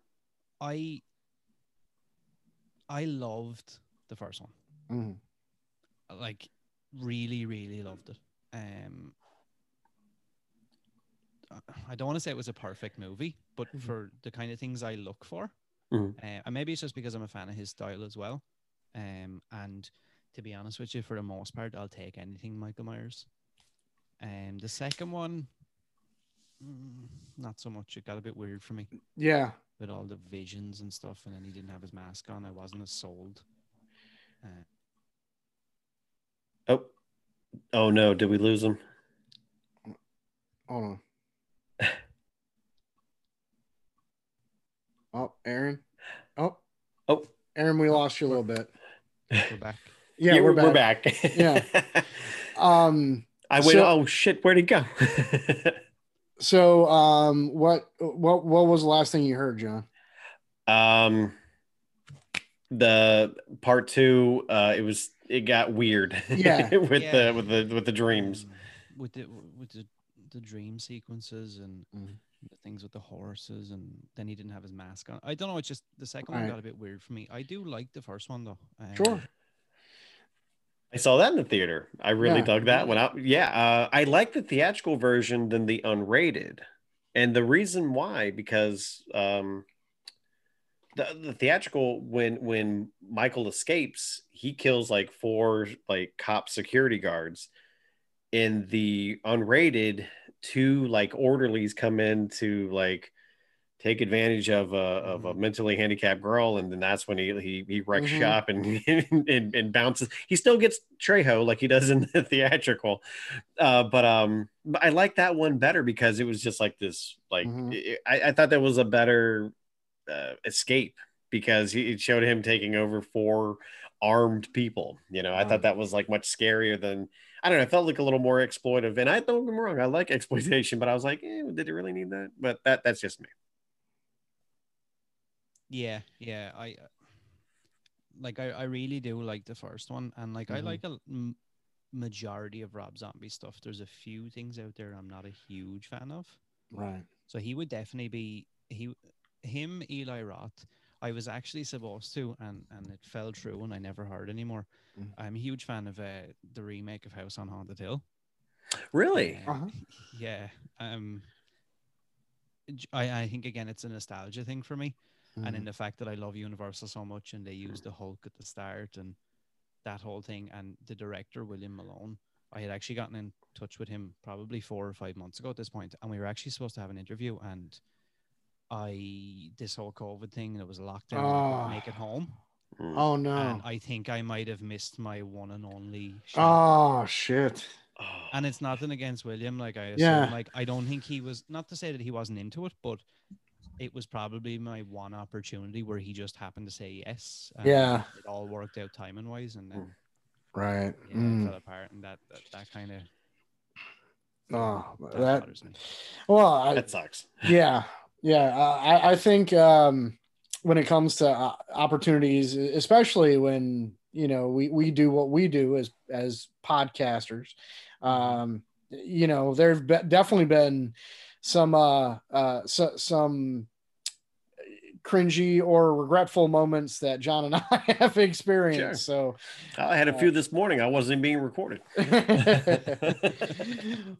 I I loved the first one. Mhm. Like, really, really loved it. Um, I don't want to say it was a perfect movie, but Mhm. for the kind of things I look for, Mhm. uh, and maybe it's just because I'm a fan of his style as well. Um, and to be honest with you, for the most part, I'll take anything Michael Myers. Um, the second one, mm, not so much. It got a bit weird for me Yeah. with all the visions and stuff, and then he didn't have his mask on. I wasn't as sold. Uh, Oh, oh no! Did we lose him? Hold on. [LAUGHS] Oh, Aaron. Oh, Oh, Aaron, we lost you a little bit. we're back. [LAUGHS] Yeah, we're, back. We're back. Yeah. [LAUGHS] Um. I went. So- oh shit! Where'd he go? So, um, what, what, what was the last thing you heard, John? um, the part two. Uh, it was. It got weird. Yeah. [LAUGHS] with Yeah. the with the with the dreams. Um, with the with the, the dream sequences and Mhm. the things with the horses, and then he didn't have his mask on. I don't know. It's just the second one Right. got a bit weird for me. I do like the first one though. Um, Sure. I saw that in the theater. I really Yeah. dug that one out. Yeah, uh, I like the theatrical version than the unrated, and the reason why because um, the, the theatrical when when Michael escapes, he kills like four like cop security guards. In the unrated, two like orderlies come in to like take advantage of a of a mentally handicapped girl, and then that's when he he, he wrecks Mhm. shop [LAUGHS] and, and and bounces. He still gets Trejo like he does in the [LAUGHS] theatrical, uh, but um, I like that one better because it was just like this like Mhm. it- I, I thought that was a better uh, escape because he, it showed him taking over four armed people. You know, I Wow. thought that was like much scarier than I don't know. It felt like a little more exploitive, and I don't get me wrong, I like [LAUGHS] exploitation, but I was like, eh, did it really need that? But that that's just me. Yeah, yeah. I uh, like. I, I really do like the first one, and like I Mhm. like a m- majority of Rob Zombie stuff. There's a few things out there I'm not a huge fan of. Right. So he would definitely be he, him, Eli Roth. I was actually supposed to, and and it fell through, and I never heard anymore. Mm. I'm a huge fan of uh, the remake of House on Haunted Hill. Really? Um, Uh-huh. [LAUGHS] Yeah. Um. I I think again it's a nostalgia thing for me and Mm-hmm. in the fact that I love Universal so much and they used the Hulk at the start and that whole thing and the director William Malone I had actually gotten in touch with him probably four or five months ago at this point and we were actually supposed to have an interview and I this whole COVID thing and it was a lockdown I Ah. couldn't make it home Mm. Oh no. and I think I might have missed my one and only shot. Oh shit. Oh. and it's nothing against William. Like I assume, Yeah. like I don't think he was not to say that he wasn't into it, but it was probably my one opportunity where he just happened to say yes. and Yeah. it all worked out timing wise, and then Right. yeah, Mm. fell apart, and that that, that kind of Oh, that, that. Well, I, that sucks. [LAUGHS] yeah, yeah. Uh, I I think um, when it comes to uh, opportunities, especially when you know we we do what we do as as podcasters, um, you know, there've be- definitely been some uh uh so, some cringy or regretful moments that John and [LAUGHS] I have experienced. So I had a few this morning. I wasn't being recorded. [LAUGHS] [LAUGHS]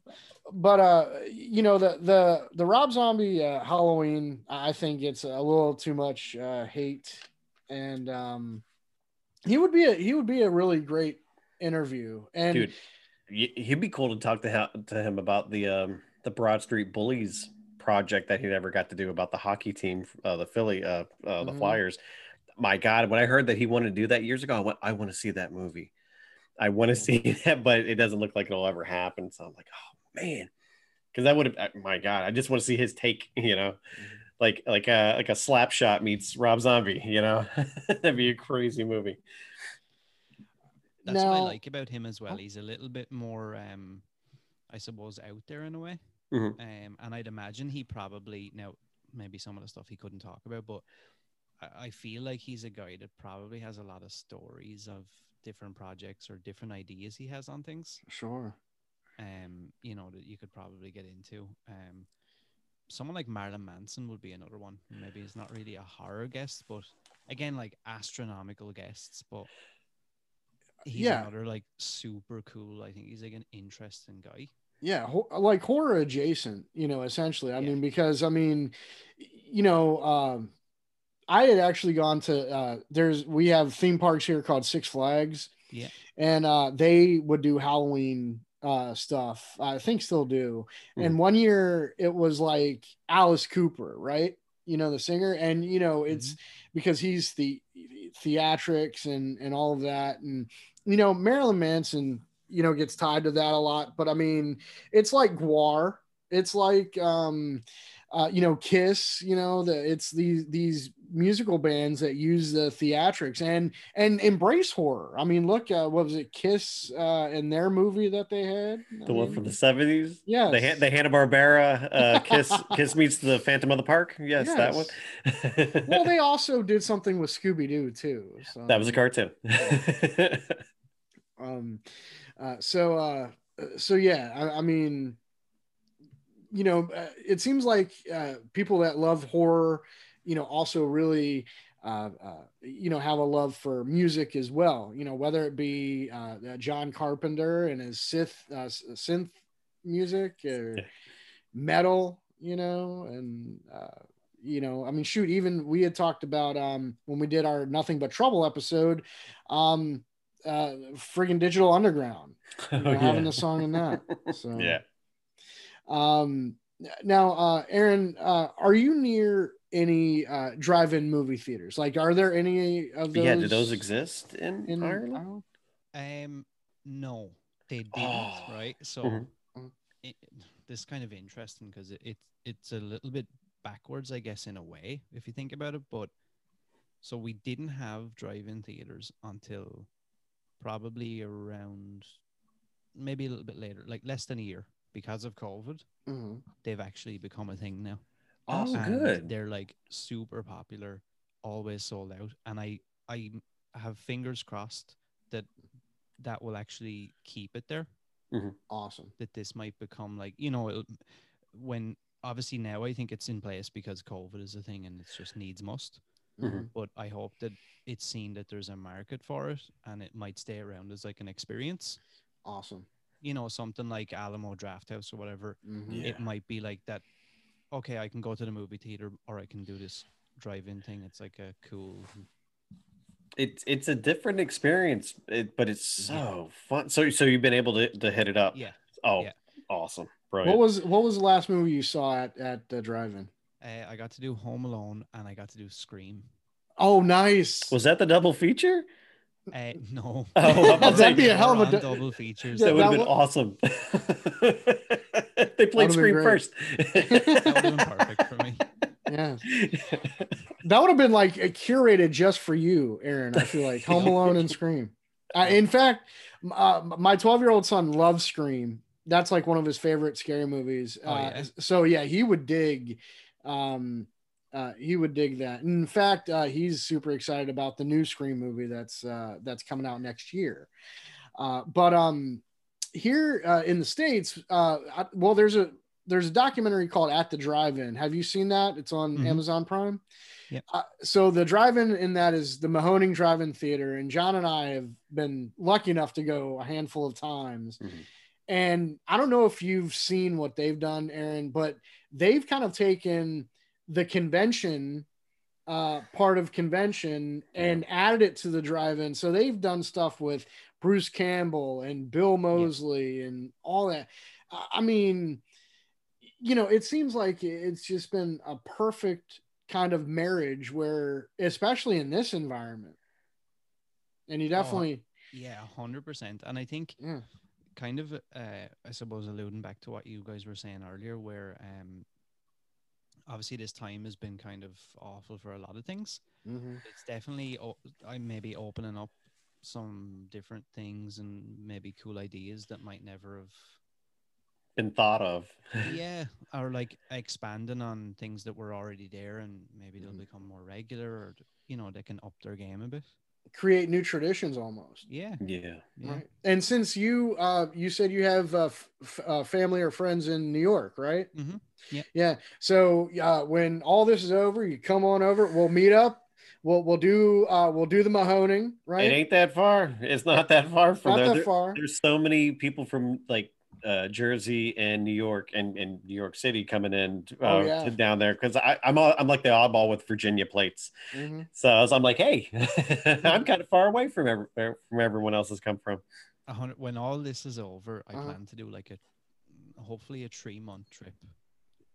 but uh you know the the the rob zombie uh, halloween i think it's a little too much uh hate and um he would be a he would be a really great interview and Dude, he'd be cool to talk to him, to him about the um the Broad Street Bullies project that he never got to do about the hockey team, uh, the Philly, uh, uh the Mhm. Flyers. My God, when I heard that he wanted to do that years ago, I went, I want to see that movie. I want to see [LAUGHS] that, but it doesn't look like it'll ever happen. So I'm like, oh man, because I would have. My God, I just want to see his take. [LAUGHS] You know, like like a like a slap shot meets Rob Zombie. You know, [LAUGHS] that'd be a crazy movie. That's what I like about him as well. He's a little bit more, um, I suppose, out there in a way. Mhm. Um, and I'd imagine he probably now maybe some of the stuff he couldn't talk about, but I, I feel like he's a guy that probably has a lot of stories of different projects or different ideas he has on things. sure Um, you know that you could probably get into. Um, someone like Marilyn Manson would be another one. Maybe it's not really a horror guest, but again, like astronomical guests, but he's Yeah. another like super cool. I think he's like an interesting guy. Yeah ho- like horror adjacent you know essentially. I Yeah. mean because i mean you know um i had actually gone to uh there's we have theme parks here called six flags. Yeah. and uh they would do halloween uh stuff. I think still do. Mhm. and one year it was like alice cooper right? You know the singer? And you know it's because he's the theatrics and and all of that. And you know marilyn manson you know gets tied to that a lot but i mean it's like guar it's like um uh you know kiss you know the it's these these musical bands that use the theatrics and and embrace horror i mean look uh what was it kiss uh in their movie that they had I The one mean, from the seventies. Yeah, The the Hanna Barbera uh, Kiss [LAUGHS] Kiss meets the Phantom of the Park. Yes, that one. well they also did something with scooby-doo too so that was a cartoon. [LAUGHS] um uh so uh so yeah i, I mean you know uh, it seems like uh people that love horror you know also really uh, uh you know have a love for music as well you know whether it be john carpenter and his synth uh, synth music or Yeah. metal you know and uh you know, I mean, shoot, even we had talked about um when we did our Nothing But Trouble episode, um, uh, friggin' Digital Underground, [LAUGHS] you know, Oh, having yeah. the song in that. [LAUGHS] So yeah. Um, now, uh, Aaron, uh, are you near any uh, drive-in movie theaters? Like, are there any of those? Yeah. Do those exist in, in Ireland? Um, no, they didn't. Oh. Right. So Mhm. Mhm. it, this is kind of interesting because it, it it's a little bit backwards, I guess, in a way, if you think about it. But so we didn't have drive-in theaters until probably around maybe a little bit later, like less than a year, because of COVID. Mhm. They've actually become a thing now. Oh, and good. They're like super popular, always sold out, and I I have fingers crossed that that will actually keep it there. Awesome. That this might become like you know it'll- when obviously now I think it's in place because COVID is a thing and it's just needs must. Mhm. But I hope that it's seen that there's a market for it and it might stay around as like an experience. Awesome. You know, something like Alamo Drafthouse or whatever Mhm. Yeah. it might be like that okay i can go to the movie theater or i can do this drive-in thing it's like a cool It's it's a different experience, it, but it's so fun. So so you've been able to, to hit it up. yeah Oh, Yeah. awesome. What was what was the last movie you saw at at the drive-in? Uh, i got to do home alone and i got to do scream Oh, nice. was that the double feature? uh, no Oh, [LAUGHS] I'm about to That'd say, be a hell of a du- double features Yeah, that would have been wa- awesome. [LAUGHS] they played been Scream first. that would have been perfect for me [LAUGHS] yeah, that would have been like a curated just for you, Aaron. I feel like Home Alone and Scream. Uh, in fact, uh, my 12 year old son loves Scream. That's like one of his favorite scary movies. Oh, uh, yeah? So yeah, he would dig. Um, uh, he would dig that. In fact, uh, he's super excited about the new Scream movie that's uh, that's coming out next year. Uh, but um, here uh, in the states, uh, I, well, there's a there's a documentary called At the Drive-In. Have you seen that? It's on Mhm. Amazon Prime. Yep. Uh, so the drive-in in that is the Mahoning Drive-In Theater, and John and I have been lucky enough to go a handful of times. Mhm. And I don't know if you've seen what they've done, Aaron, but they've kind of taken the convention uh, part of convention and added it to the drive-in. So they've done stuff with Bruce Campbell and Bill Moseley and all that. I mean, you know, it seems like it's just been a perfect kind of marriage where, especially in this environment, and you definitely, yeah 100% and i think yeah, kind of uh, i suppose alluding back to what you guys were saying earlier where um obviously this time has been kind of awful for a lot of things Mhm. it's definitely o- i'm maybe opening up some different things and maybe cool ideas that might never have Been thought of. [LAUGHS] yeah or like expanding on things that were already there and maybe they'll Mhm. become more regular or you know they can up their game a bit create new traditions almost. yeah Yeah. yeah Right. And since you uh you said you have uh, f- f- uh family or friends in New York, right? Mhm. Yeah. Yeah. So uh when all this is over, you come on over, we'll meet up. We'll we'll do uh we'll do the Mahoning, right? It ain't that far. It's not that far from Not there. that There- far. There's so many people from like uh, Jersey and New York and, and New York City coming in uh, Oh, yeah. to down there because I'm all, I'm like the oddball with Virginia plates. Mhm. So I was, I'm like, hey, [LAUGHS] I'm [LAUGHS] kind of far away from every, from everyone else has come from. when all this is over i Uh-huh. plan to do like a hopefully a three month trip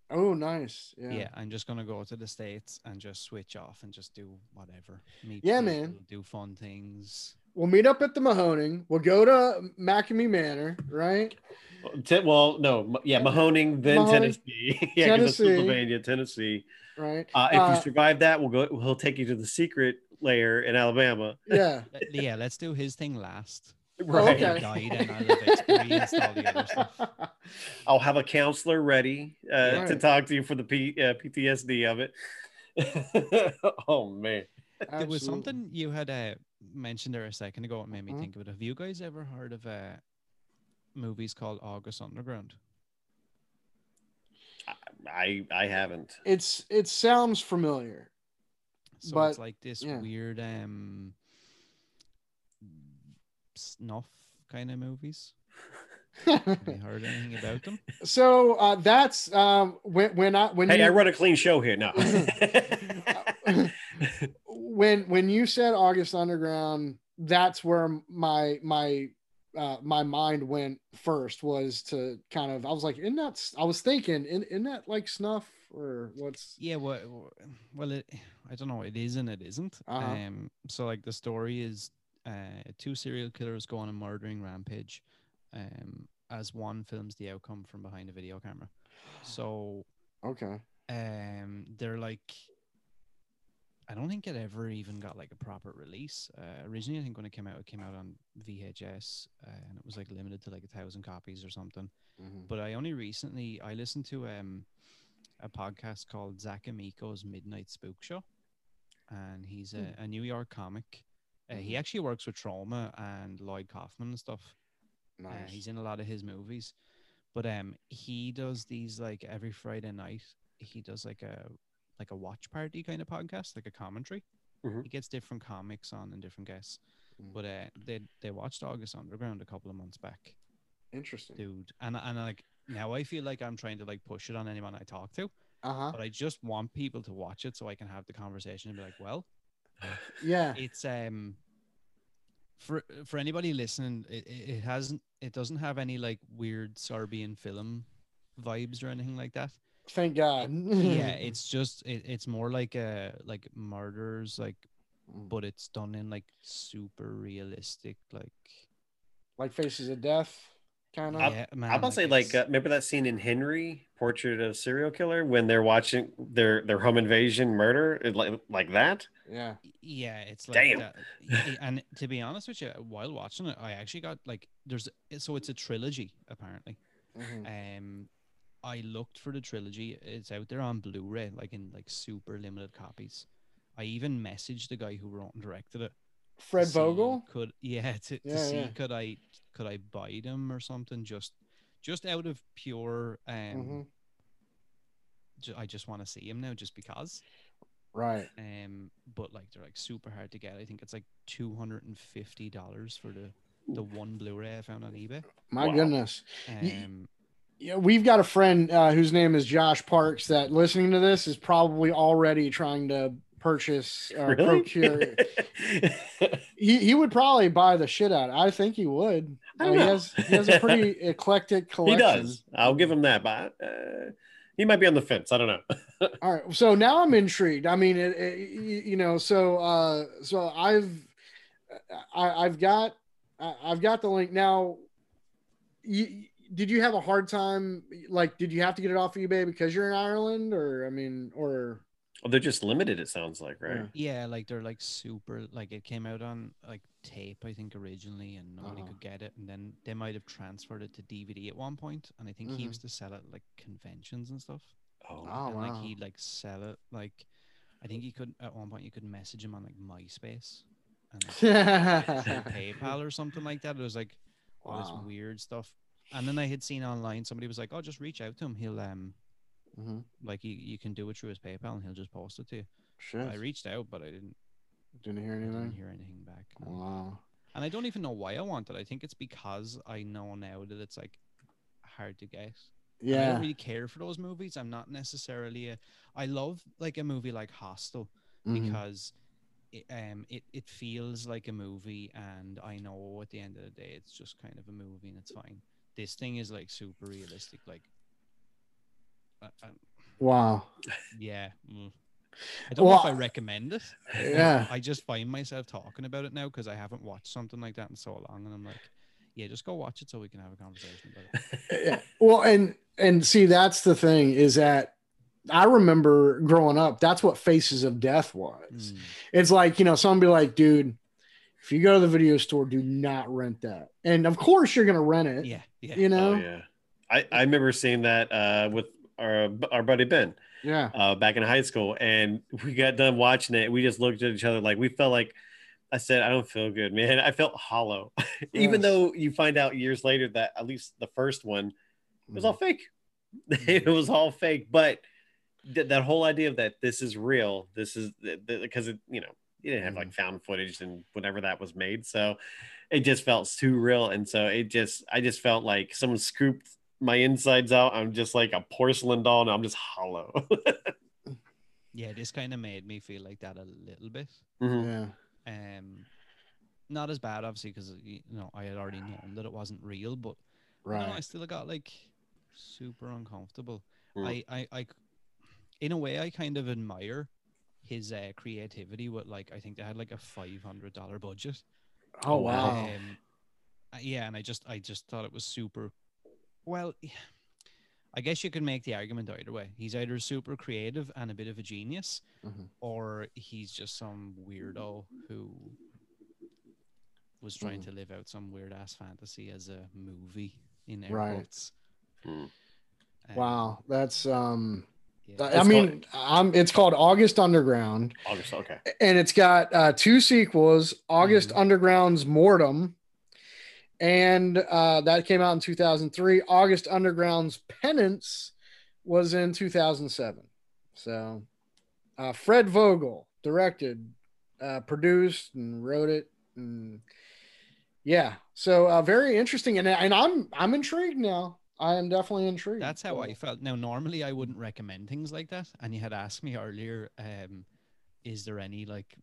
Oh, nice. Yeah. yeah. i'm just gonna go to the states and just switch off and just do whatever meet Yeah, people, man. do fun things We'll meet up at the Mahoning. We'll go to McKamey Manor, right? Te- well, no, yeah, Mahoning, then Mahoning, Tennessee. [LAUGHS] yeah, 'cause it's Tennessee. Pennsylvania, Tennessee. Right. Uh, if Uh, you survive that, we'll go. We'll take you to the secret layer in Alabama. [LAUGHS] Yeah. Let- yeah let's do his thing last Right. okay. Guide and I'll have experienced all the other stuff. [LAUGHS] I'll have a counselor ready uh, Right. to talk to you for the P, uh, PTSD of it. oh man, there was something you had uh, mentioned there a second ago. It made me Mhm. think of it. Have you guys ever heard of uh, movies called August Underground? I I haven't. It's it sounds familiar. So But, it's like this yeah. weird um snuff kind of movies. Have you heard anything about them? [LAUGHS] so uh, that's um, when when I when Hey, you, I run a clean show here. No. [LAUGHS] [LAUGHS] when when you said August Underground, that's where my my uh, my mind went first was to kind of I was like, in that I was thinking, in in that like snuff or what's Yeah, well, well, it, I don't know. It is and it isn't. Uh-huh. Um, so like the story is, uh, two serial killers go on a murdering rampage, um, as one films the outcome from behind a video camera. So, okay. um, they're like, I don't think it ever even got like a proper release. Uh, originally, I think when it came out, it came out on VHS, uh, and it was like limited to like a thousand copies or something Mhm. but I only recently I listened to um a podcast called Zach Amico's Midnight Spook Show, and he's a, a New York comic. Uh, he Mhm. actually works with Troma and Lloyd Kaufman and stuff. Uh, Nice. he's in a lot of his movies, but um he does these like every Friday night. He does like a like a watch party kind of podcast, like a commentary. Mhm. He gets different comics on and different guests. Mm. But uh, they they watched August Underground a couple of months back Interesting. dude. And and like now I feel like I'm trying to like push it on anyone I talk to, Uh huh. but I just want people to watch it so I can have the conversation and be like, well, Yeah. it's um for for anybody listening, it it hasn't it doesn't have any like weird Serbian film vibes or anything like that. Thank God. yeah, [LAUGHS] it's just it, it's more like uh like murders like but it's done in like super realistic like like Faces of Death, kind of. yeah man I'm about to say like uh, remember that scene in Henry Portrait of a Serial Killer when they're watching their their home invasion murder It like like that. yeah. Yeah, it's like Damn. that. [LAUGHS] And to be honest with you, while watching it, I actually got like there's so it's a trilogy apparently. Mhm. Um, I looked for the trilogy. It's out there on Blu-ray, like in like super limited copies. I even messaged the guy who wrote and directed it. Fred Vogel. Could yeah [LAUGHS] to, Yeah, to see yeah. could I could I buy them or something just just out of pure um. Mhm. ju- I just want to see him now, just because. Right. Um, but like they're like super hard to get. I think it's like two hundred and fifty dollars for the the one Blu-ray I found on eBay. My Wow. goodness. Y- Um, Yeah, we've got a friend uh, whose name is Josh Parks that listening to this is probably already trying to purchase or Really? procure. [LAUGHS] he, he would probably buy the shit out. I think he would. I Uh, don't he know. has he has a pretty [LAUGHS] eclectic collection. he does. I'll give him that, but uh, he might be on the fence. I don't know. [LAUGHS] All right. So now I'm intrigued. I mean, it, it, you you know, so uh, so I've I, I've got I- I've got the link now. You, did you have a hard time? Like, did you have to get it off of eBay because you're in Ireland, or I mean, or Well, they're just limited. It sounds like, right? Yeah. yeah, like they're like super. Like it came out on like tape, I think originally, and nobody Uh-huh. could get it. And then they might have transferred it to DVD at one point, and I think he Mhm. used to sell it at, like conventions and stuff. Oh, Oh, and wow. like he'd like sell it like. I think he could at one point you could message him on like MySpace and like, [LAUGHS] PayPal or something like that. It was like all Wow. this weird stuff. And then I had seen online somebody was like, "Oh, just reach out to him. He'll um Mhm. like you, you can do it through his PayPal and he'll just post it to you." Shit. I reached out, but I didn't, Didn't hear I didn't anything. hear anything back. no. Wow. And I don't even know why I want it. I think it's because I know now that it's like hard to get. And I don't really care for those movies. I'm not necessarily a. I love like a movie like Hostel Mhm. because it, um it, it feels like a movie and I know at the end of the day it's just kind of a movie and it's fine. This thing is like super realistic, like Wow. yeah. mm. I don't know if I recommend it. Yeah. I just find myself talking about it now because I haven't watched something like that in so long, and I'm like, yeah, just go watch it so we can have a conversation about it. [LAUGHS] yeah. Well, and and see, that's the thing is that I remember growing up. That's what Faces of Death was. Mm. It's like you know, someone be like, "Dude, if you go to the video store, do not rent that." And of course, you're gonna rent it. Yeah, yeah. You know. Oh, yeah. I, I remember seeing that uh, with our our buddy Ben Yeah. uh, back in high school, and we got done watching it. We just looked at each other like we felt like I said, "I don't feel good, man." I felt hollow, [LAUGHS] even though you find out years later that at least the first one it Mm. was all fake. [LAUGHS] it was all fake, but th- that whole idea of that this is real, this is because it, you know, you didn't have like found footage and whenever that was made, so it just felt too real, and so it just I just felt like someone scooped my insides out. I'm just like a porcelain doll, and I'm just hollow. [LAUGHS] Yeah, this kind of made me feel like that a little bit. Mhm. Yeah. Um, not as bad, obviously, because you know I had already known that it wasn't real, but I don't know, I still got like super uncomfortable. Mm. I, I, I, in a way, I kind of admire his uh, creativity. With like, I think they had like a five hundred dollar budget. Oh wow. Um, yeah, and I just, I just thought it was super. Well, I guess you could make the argument either way. He's either super creative and a bit of a genius, Mhm. or he's just some weirdo who was trying Mm. to live out some weird ass fantasy as a movie in airports. Right. Mm. Um, Wow. That's um. Yeah. I It's mean, I'm. It's called August Underground. August, okay. and it's got uh, two sequels august Mhm. underground's mortem and uh, that came out in 2003 august underground's penance was in 2007 so uh, fred vogel directed uh, produced and wrote it and yeah so uh, very interesting and, and i'm i'm intrigued now i am definitely intrigued That's how I felt. Now, normally I wouldn't recommend things like that. And you had asked me earlier, um, is there any like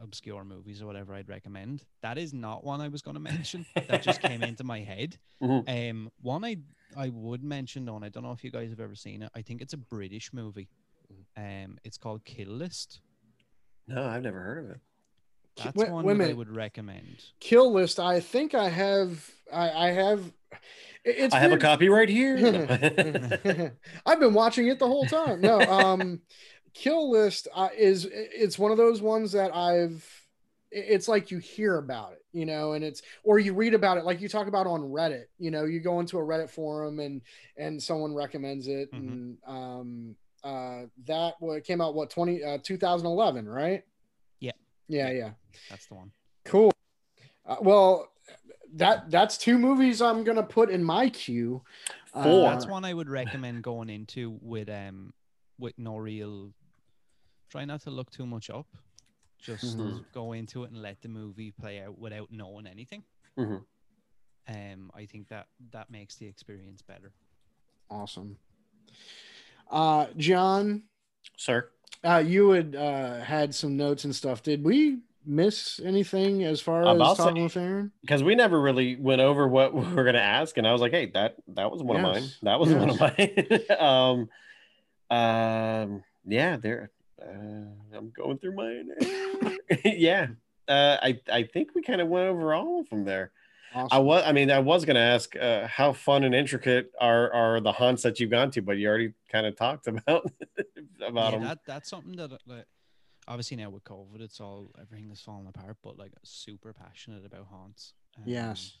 obscure movies or whatever I'd recommend? That is not one I was going to mention. that just came into my head. [LAUGHS] Mhm. Um, one I I would mention on. I don't know if you guys have ever seen it. I think it's a British movie. Um, it's called Kill List. No, I've never heard of it. That's wait- one wait that I would recommend. kill list i think i have i, I have it's I have a weird- copy right here. [LAUGHS] [LAUGHS] I've been watching it the whole time. No, um, Kill List uh, is it's one of those ones that I've. It's like you hear about it, you know, and it's or you read about it, like you talk about on Reddit. You know, you go into a Reddit forum and and someone recommends it, Mhm. and um, uh, that what came out what 20 uh, 2011, right? Yeah. yeah, yeah. That's the one. Cool. Uh, well, that that's two movies I'm gonna put in my queue. Four. Uh, That's one I would recommend going into with um with no real. Try not to look too much up. Just Mhm. go into it and let the movie play out without knowing anything. Mhm. Um, I think that that makes the experience better. Awesome. Uh, John, Sir. Uh, you had uh, had some notes and stuff. Did we miss anything as far as About talking say- with Aaron? because we never really went over what [LAUGHS] we were gonna ask, and I was like, "Hey, that that was one of mine. That was one of mine." [LAUGHS] um, um, yeah, there. Uh, I'm going through mine. [LAUGHS] yeah, uh, I I think we kind of went over all of them there. I was, I mean, I was gonna ask uh, how fun and intricate are are the haunts that you've gone to, but you already kind of talked [LAUGHS] about about yeah, them. that that's something that uh, like, obviously now with COVID, it's all everything is falling apart. But like, super passionate about haunts. Um, yes.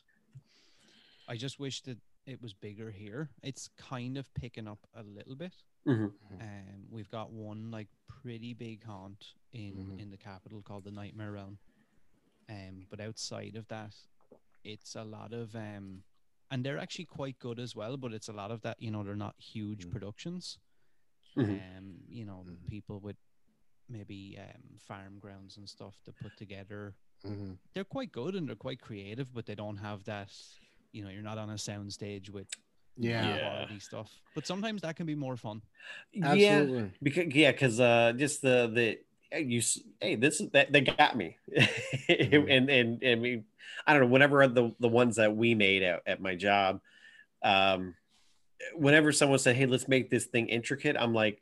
I just wish that it was bigger here. It's kind of picking up a little bit. Mhm. Um, we've got one like pretty big haunt in Mhm. in the capital called the Nightmare Realm. Um, but outside of that, it's a lot of um, and they're actually quite good as well. But it's a lot of that, you know, they're not huge Mhm. productions. Mhm. Um, you know, Mhm. people with maybe um farm grounds and stuff to put together. Mhm. They're quite good and they're quite creative, but they don't have that. You know, you're not on a sound stage with Yeah. Yeah. quality stuff. But sometimes that can be more fun. Yeah, because yeah, because uh, just the the hey, you hey this is that they got me, [LAUGHS] Mhm. and and and we I don't know whenever the the ones that we made at, at my job, um, whenever someone said hey let's make this thing intricate, I'm like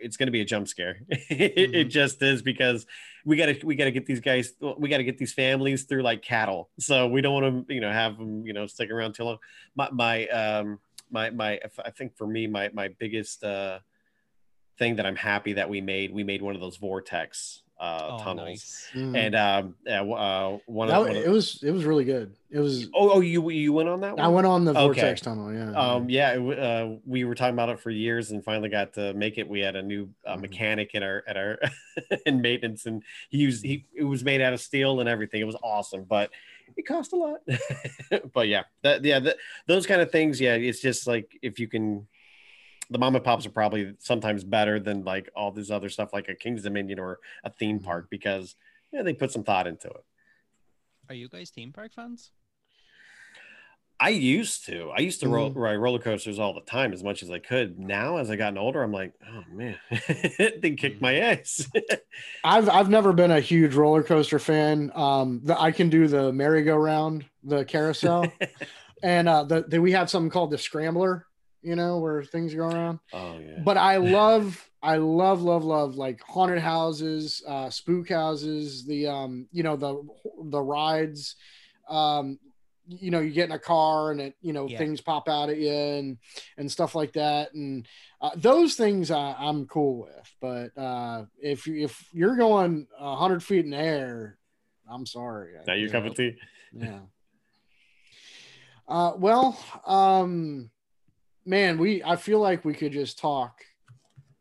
it's going to be a jump scare. [LAUGHS] it, it Mhm. just is because we got to we got to get these guys we got to get these families through like cattle. So we don't want to you know have them you know stick around too long. My my um my my I think for me my my biggest uh thing that I'm happy that we made we made one of those vortex uh Oh, tunnels nice. Mhm. and um yeah, uh one That- of, one of it was it was really good. It was. oh oh you you went on that one I went on the Okay. vortex tunnel. Yeah. um yeah it uh, we were talking about it for years and finally got to make it we had a new uh, Mhm. mechanic in our at our [LAUGHS] in maintenance and he used he it was made out of steel and everything it was awesome but it cost a lot [LAUGHS] but yeah that yeah that, those kind of things yeah it's just like if you can the mom and pops are probably sometimes better than like all this other stuff like a Kings Dominion or a theme Mhm. park because yeah, they put some thought into it. Are you guys theme park fans? I used to. I used to roll, Mm-hmm. ride roller coasters all the time as much as I could. Now, as I gotten older, I'm like, oh man, [LAUGHS] they kicked my ass. [LAUGHS] I've I've never been a huge roller coaster fan. Um, the, I can do the merry-go-round, the carousel, [LAUGHS] and uh, the, the we have something called the scrambler. You know where things go around. oh yeah. But I love, I love, love, love like haunted houses, uh, spook houses. The um, you know the the rides. Um, you know, you get in a car and it, you know, Yeah. things pop out at you and and stuff like that. And uh, those things I, I'm cool with. But uh, if you if you're going hundred feet in the air, I'm sorry. now your you cup know, of tea. yeah. Uh, well, um, man, we I feel like we could just talk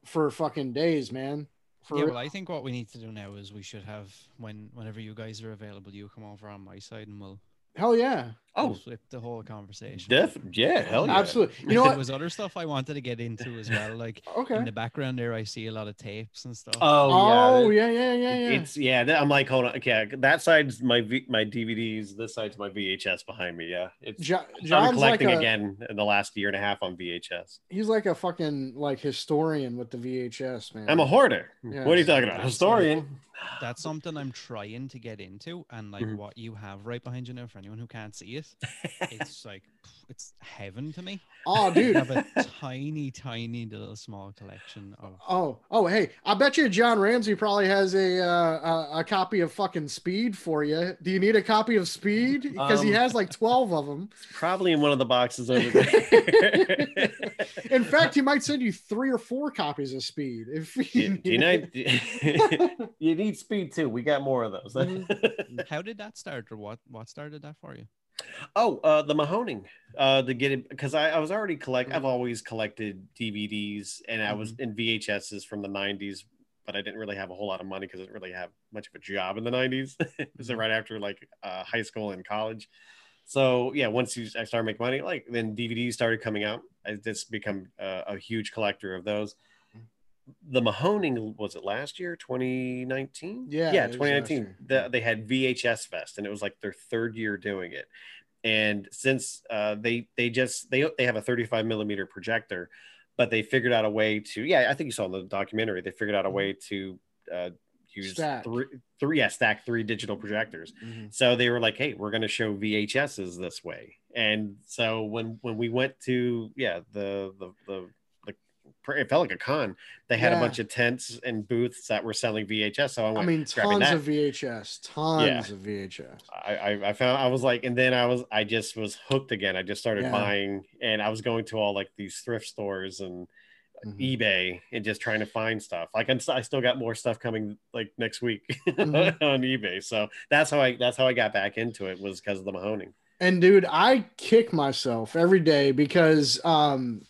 for fucking days, man. For yeah, well, I think what we need to do now is we should have when whenever you guys are available, you come over on my side and we'll, hell yeah, we'll Oh, flip the whole conversation. def, yeah, hell yeah. absolutely. You know what? there was other stuff I wanted to get into as well. [LAUGHS] Like Okay. in the background there, I see a lot of tapes and stuff. Oh, Oh yeah. yeah, yeah, yeah, yeah. It's yeah. that- I'm like, hold on. Okay, that side's my v, my DVDs. This side's my VHS behind me. Yeah, it's Jo- started John's like collecting a again in the last year and a half on VHS. he's like a fucking like historian with the VHS, man. I'm a hoarder. Yeah. What are you talking about? Historian. That's something I'm trying to get into, and like Mhm. what you have right behind you now, for anyone who can't see it, it's like it's heaven to me. oh, [LAUGHS] dude, I have a tiny, tiny little small collection of. Oh, oh, hey! I bet you John Ramsey probably has a uh, a, a copy of fucking Speed for you. Do you need a copy of Speed? Because he Um, has like twelve of them. Probably in one of the boxes over [LAUGHS] there. In fact, he might send you three or four copies of Speed. If you, do you know [LAUGHS] you need speed too. We got more of those. How did that start, or what? What started that for you? Oh, uh, the Mahoning. Uh, to get it because I, I was already collect. Mm-hmm. I've always collected DVDs, and I was in VHSs from the '90s, but I didn't really have a whole lot of money because I didn't really have much of a job in the '90s. [LAUGHS] it was Mm-hmm. right after like uh, high school and college. So yeah, once you I started making money, like then DVDs started coming out. I just become a, a huge collector of those. The Mahoning was it last year, 2019? Yeah, yeah, it was last 2019. The, they had VHS Fest, and it was like their third year doing it. And since uh, they they just they they have a 35 millimeter projector, but they figured out a way to yeah, I think you saw in the documentary they figured out a way to uh, use Stack. three three yeah stack three digital projectors. So they were like, "Hey, we're going to show VHSs this way." And so when when we went to yeah the the, the it felt like a con. They had Yeah. a bunch of tents and booths that were selling VHS. So I went. I mean, tons that. of VHS, tons Yeah. of VHS. I, I I found I was like, and then I was I just was hooked again. I just started Yeah. buying, and I was going to all like these thrift stores and Mhm. eBay and just trying to find stuff. Like I'm, I still got more stuff coming like next week Mhm. [LAUGHS] on eBay. So that's how I that's how I got back into it was because of the Mahoning. And dude, I kick myself every day because um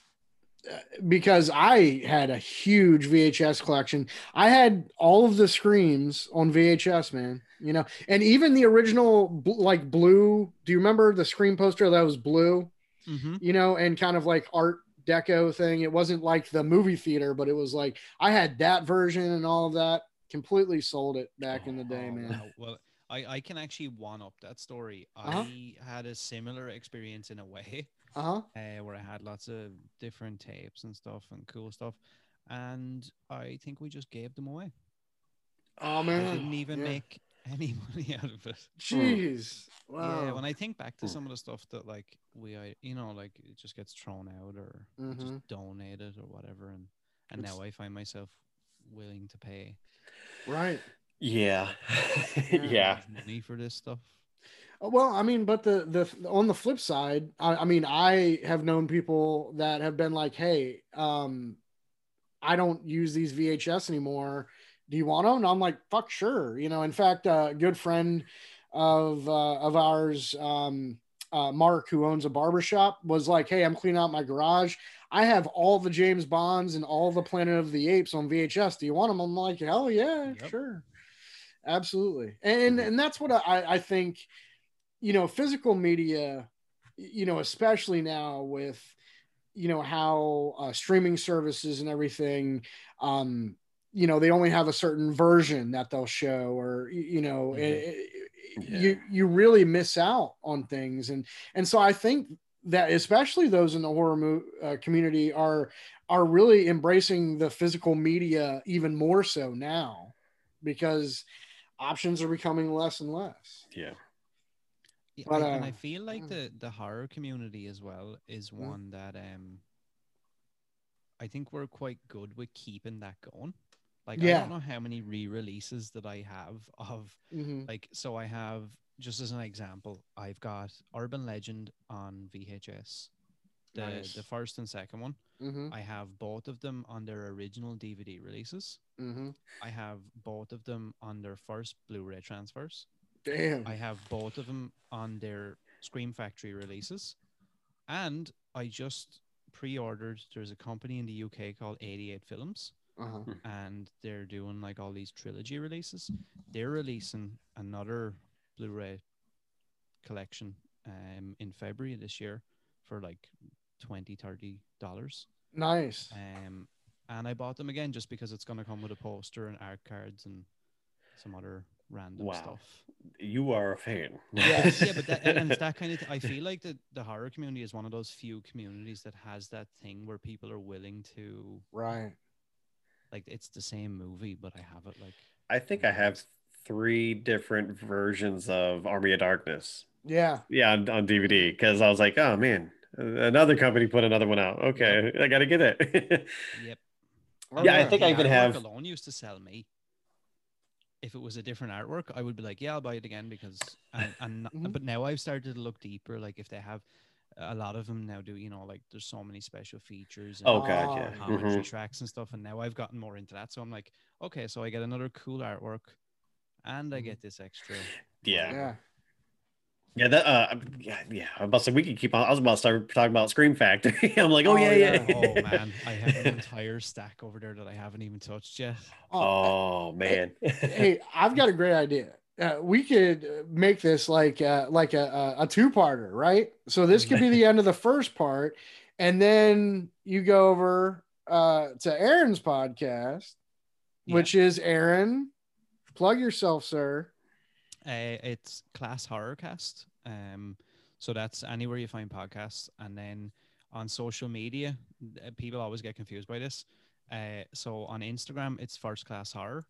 because I had a huge VHS collection. I had all of the screams on VHS, man. You know, and even the original like blue. Do you remember the Scream poster that was blue? Mm-hmm. You know, and kind of like art deco thing. It wasn't like the movie theater, but it was like I had that version and all of that. Completely sold it back in the day, Oh, man. wow. Well, I, I can actually one up that story. Uh-huh. I had a similar experience in a way, [LAUGHS] Uh huh. uh, where I had lots of different tapes and stuff and cool stuff, and I think we just gave them away. Oh I man. didn't even Yeah. make [LAUGHS] any money out of it. Jeez. Wow. Yeah, when I think back to Hmm. some of the stuff that like we, I, you know, like it just gets thrown out or we Mhm. just donated or whatever, and and It's- now I find myself willing to pay right. Yeah, [LAUGHS] yeah. money for this stuff. Uh, Well, I mean, but the the on the flip side, I, I mean, I have known people that have been like, "Hey, um, I don't use these VHS anymore. Do you want them?" And I'm like, "Fuck, sure." You know, in fact, a good friend of uh, of ours, um, uh, Mark, who owns a barbershop, was like, "Hey, I'm cleaning out my garage. I have all the James Bonds and all the Planet of the Apes on VHS. Do you want them?" I'm like, "Hell yeah, Yep. sure." Absolutely. And and that's what I, I think you know physical media you know especially now with you know how uh, streaming services and everything um you know they only have a certain version that they'll show or you know Mhm. it- it- Yeah. you you really miss out on things and and so i think that especially those in the horror mo- uh, community are are really embracing the physical media even more so now because options are becoming less and less Yeah. Yeah, But, I, and I uh, feel like the the horror community as well is Mm. one that um I think we're quite good with keeping that going. Like I don't know how many re-releases that I have [LAUGHS] of Mhm. like so I have just as an example, I've got Urban Legend on VHS. The Nice. the first and second one. Mhm. I have both of them on their original DVD releases. Mhm. I have both of them on their first Blu-ray transfers. Damn I have both of them on their Scream Factory releases, and I just pre-ordered. There's a company in the UK called 88 Films, uh-huh. and they're doing like all these trilogy releases. They're releasing another Blu-ray collection um, in February this year for like 20 30 dollars. nice Um, and I bought them again just because it's going to come with a poster and art cards and some other random Wow. stuff. You are a fan. Yes. [LAUGHS] yeah, but that, and and it's that kind of. Th- I feel like the the horror community is one of those few communities that has that thing where people are willing to right like it's the same movie, but I have it like I think I have three different versions of Army of Darkness. yeah Yeah, on, on DVD because I was like, oh man, another company put another one out. Okay, I got to get it. [LAUGHS] yep. Oh, yeah, I Alright. think I even artwork have- alone used to sell me. If it was a different artwork, I would be like, yeah, I'll buy it again because and, and Mhm. but now I've started to look deeper. Like if they have a lot of them now do, you know, like there's so many special features. and oh god, yeah. commentary Mhm. tracks and stuff. And now I've gotten more into that. So I'm like, okay, so I get another cool artwork and I Mhm. get this extra. Yeah. yeah Yeah, that uh, yeah, yeah. I was about to say we could keep on. I was about to start talking about Scream Factory. [LAUGHS] I'm like, oh, Oh, yeah, yeah. yeah. Oh man, I have an [LAUGHS] entire stack over there that I haven't even touched yet. Oh man. hey, I've got a great idea. Uh, we could uh, make this like uh, like a, a, a two-parter, right? So this could be the end of the first part, and then you go over uh, to Aaron's podcast, Yeah. which is Aaron. Plug yourself, sir. Uh, it's Class Horrorcast. Um, so that's anywhere you find podcasts, and then on social media, uh, people always get confused by this. Uh, so on Instagram, it's First Class Horror,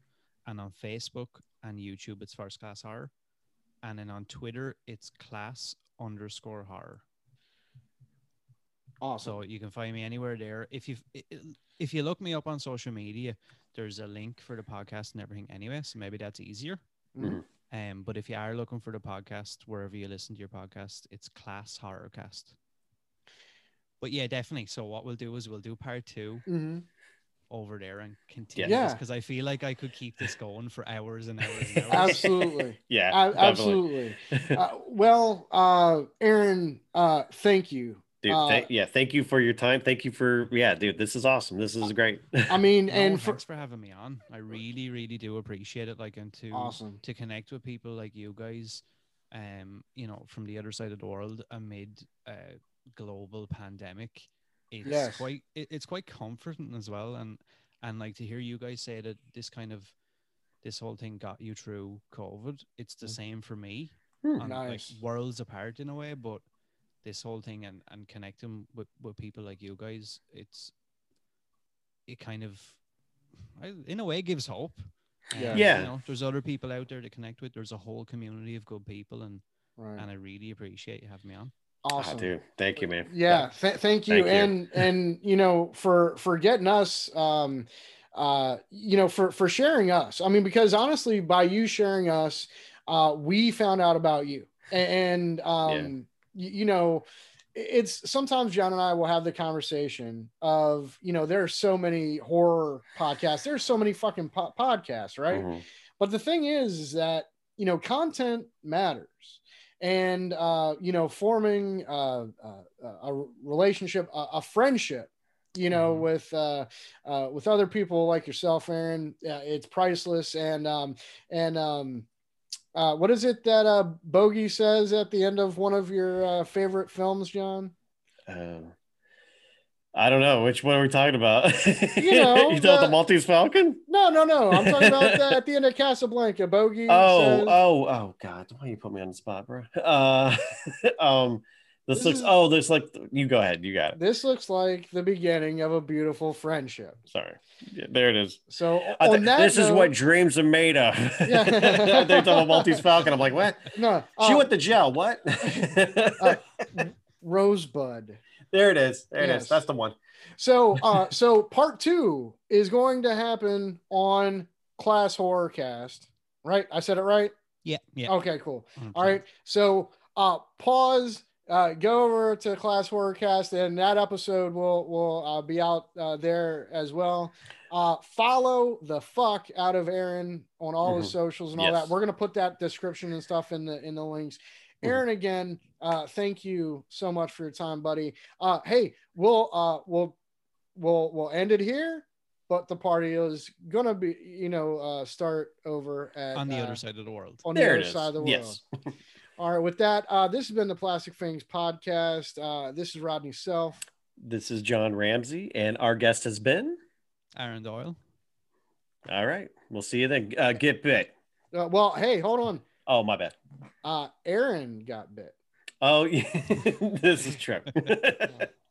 and on Facebook and YouTube, it's First Class Horror, and then on Twitter, it's Class underscore Horror. Awesome. So you can find me anywhere there. If you if you look me up on social media, there's a link for the podcast and everything anyway. So maybe that's easier. Mhm. Um, but if you are looking for the podcast wherever you listen to your podcast, it's Class Horrorcast. But yeah, definitely. So what we'll do is we'll do part two Mhm. over there and continue Yeah. because I feel like I could keep this going for hours and hours and [LAUGHS] hours. Absolutely. [LAUGHS] yeah, A- absolutely. Uh, well, uh, Aaron, uh, thank you. Dude. uh, thank- yeah, thank you for your time. Thank you for yeah, dude. This is awesome. This is great. I mean, [LAUGHS] No, and for thanks for having me on. I really, really do appreciate it. Like, and to awesome. to connect with people like you guys, um, you know, from the other side of the world amid a global pandemic. It's Yes. quite it, it's quite comforting as well, and and like to hear you guys say that this kind of this whole thing got you through COVID. It's the Mm. same for me. On, Nice. like worlds apart in a way, but this whole thing and and connecting with with people like you guys, it's it kind of in a way gives hope. Yeah. Um, Yeah. You know, there's other people out there to connect with. There's a whole community of good people, and Right. and I really appreciate you having me on. Ah, Awesome. dude, thank you, man. yeah th- thank you Thank you. and and you know for for getting us um uh you know for for sharing us i mean because honestly by you sharing us uh we found out about you A- and um y- you know it's sometimes john and i will have the conversation of you know there are so many horror podcasts there's so many fucking po- podcasts right Mhm. but the thing is, is that you know content matters, and uh, you know forming uh, uh, a relationship, a, a friendship, you know, Mhm. with uh, uh, with other people like yourself, Aaron, uh, it's priceless. And um, and um, uh, what is it that uh, Bogey says at the end of one of your uh, favorite films, John? Um, I don't know which one are we talking about. [LAUGHS] You know, you thought the the- Maltese Falcon? No, no, no. I'm talking about [LAUGHS] the, at the end of Casablanca. Bogey. Oh, says, oh, oh, God! Why you put me on the spot, bro? Uh, [LAUGHS] um, this, This looks. is- Oh, this like. You go ahead. You got it. This looks like the beginning of a beautiful friendship. Sorry. Yeah, there it is. So I on thi- that this is what dreams are made of. Yeah. [LAUGHS] They're talking about Maltese Falcon. I'm like, what? no she uh, went to jail. What? [LAUGHS] Rosebud. there it is. There it is. Yes. That's the one. So uh so part two is going to happen on Class Horror Cast, right? I said it right. Yeah, yeah. Okay, cool. 100%. All right. So uh pause, uh go over to Class Horror Cast and that episode will will uh, be out uh, there as well. Uh follow the fuck out of Aaron on all his Mhm. socials and all Yes. that. We're gonna put that description and stuff in the in the links. Mhm. Aaron again, uh thank you so much for your time, buddy. Uh hey, we'll uh we'll we'll we'll end it here. But the party is gonna be, you know, uh, start over at on the uh, other side of the world. on There the other is. side of the world. Yes. [LAUGHS] All right, with that, uh, this has been the Plastic Things podcast. Uh, this is Rodney Self. This is John Ramsey, and our guest has been. Aaron Doyle. All right. We'll see you then. Uh, get bit. Uh, well, hey, hold on. Oh, my bad. Uh, Aaron got bit. Oh, yeah. [LAUGHS] this is true. [LAUGHS] [LAUGHS]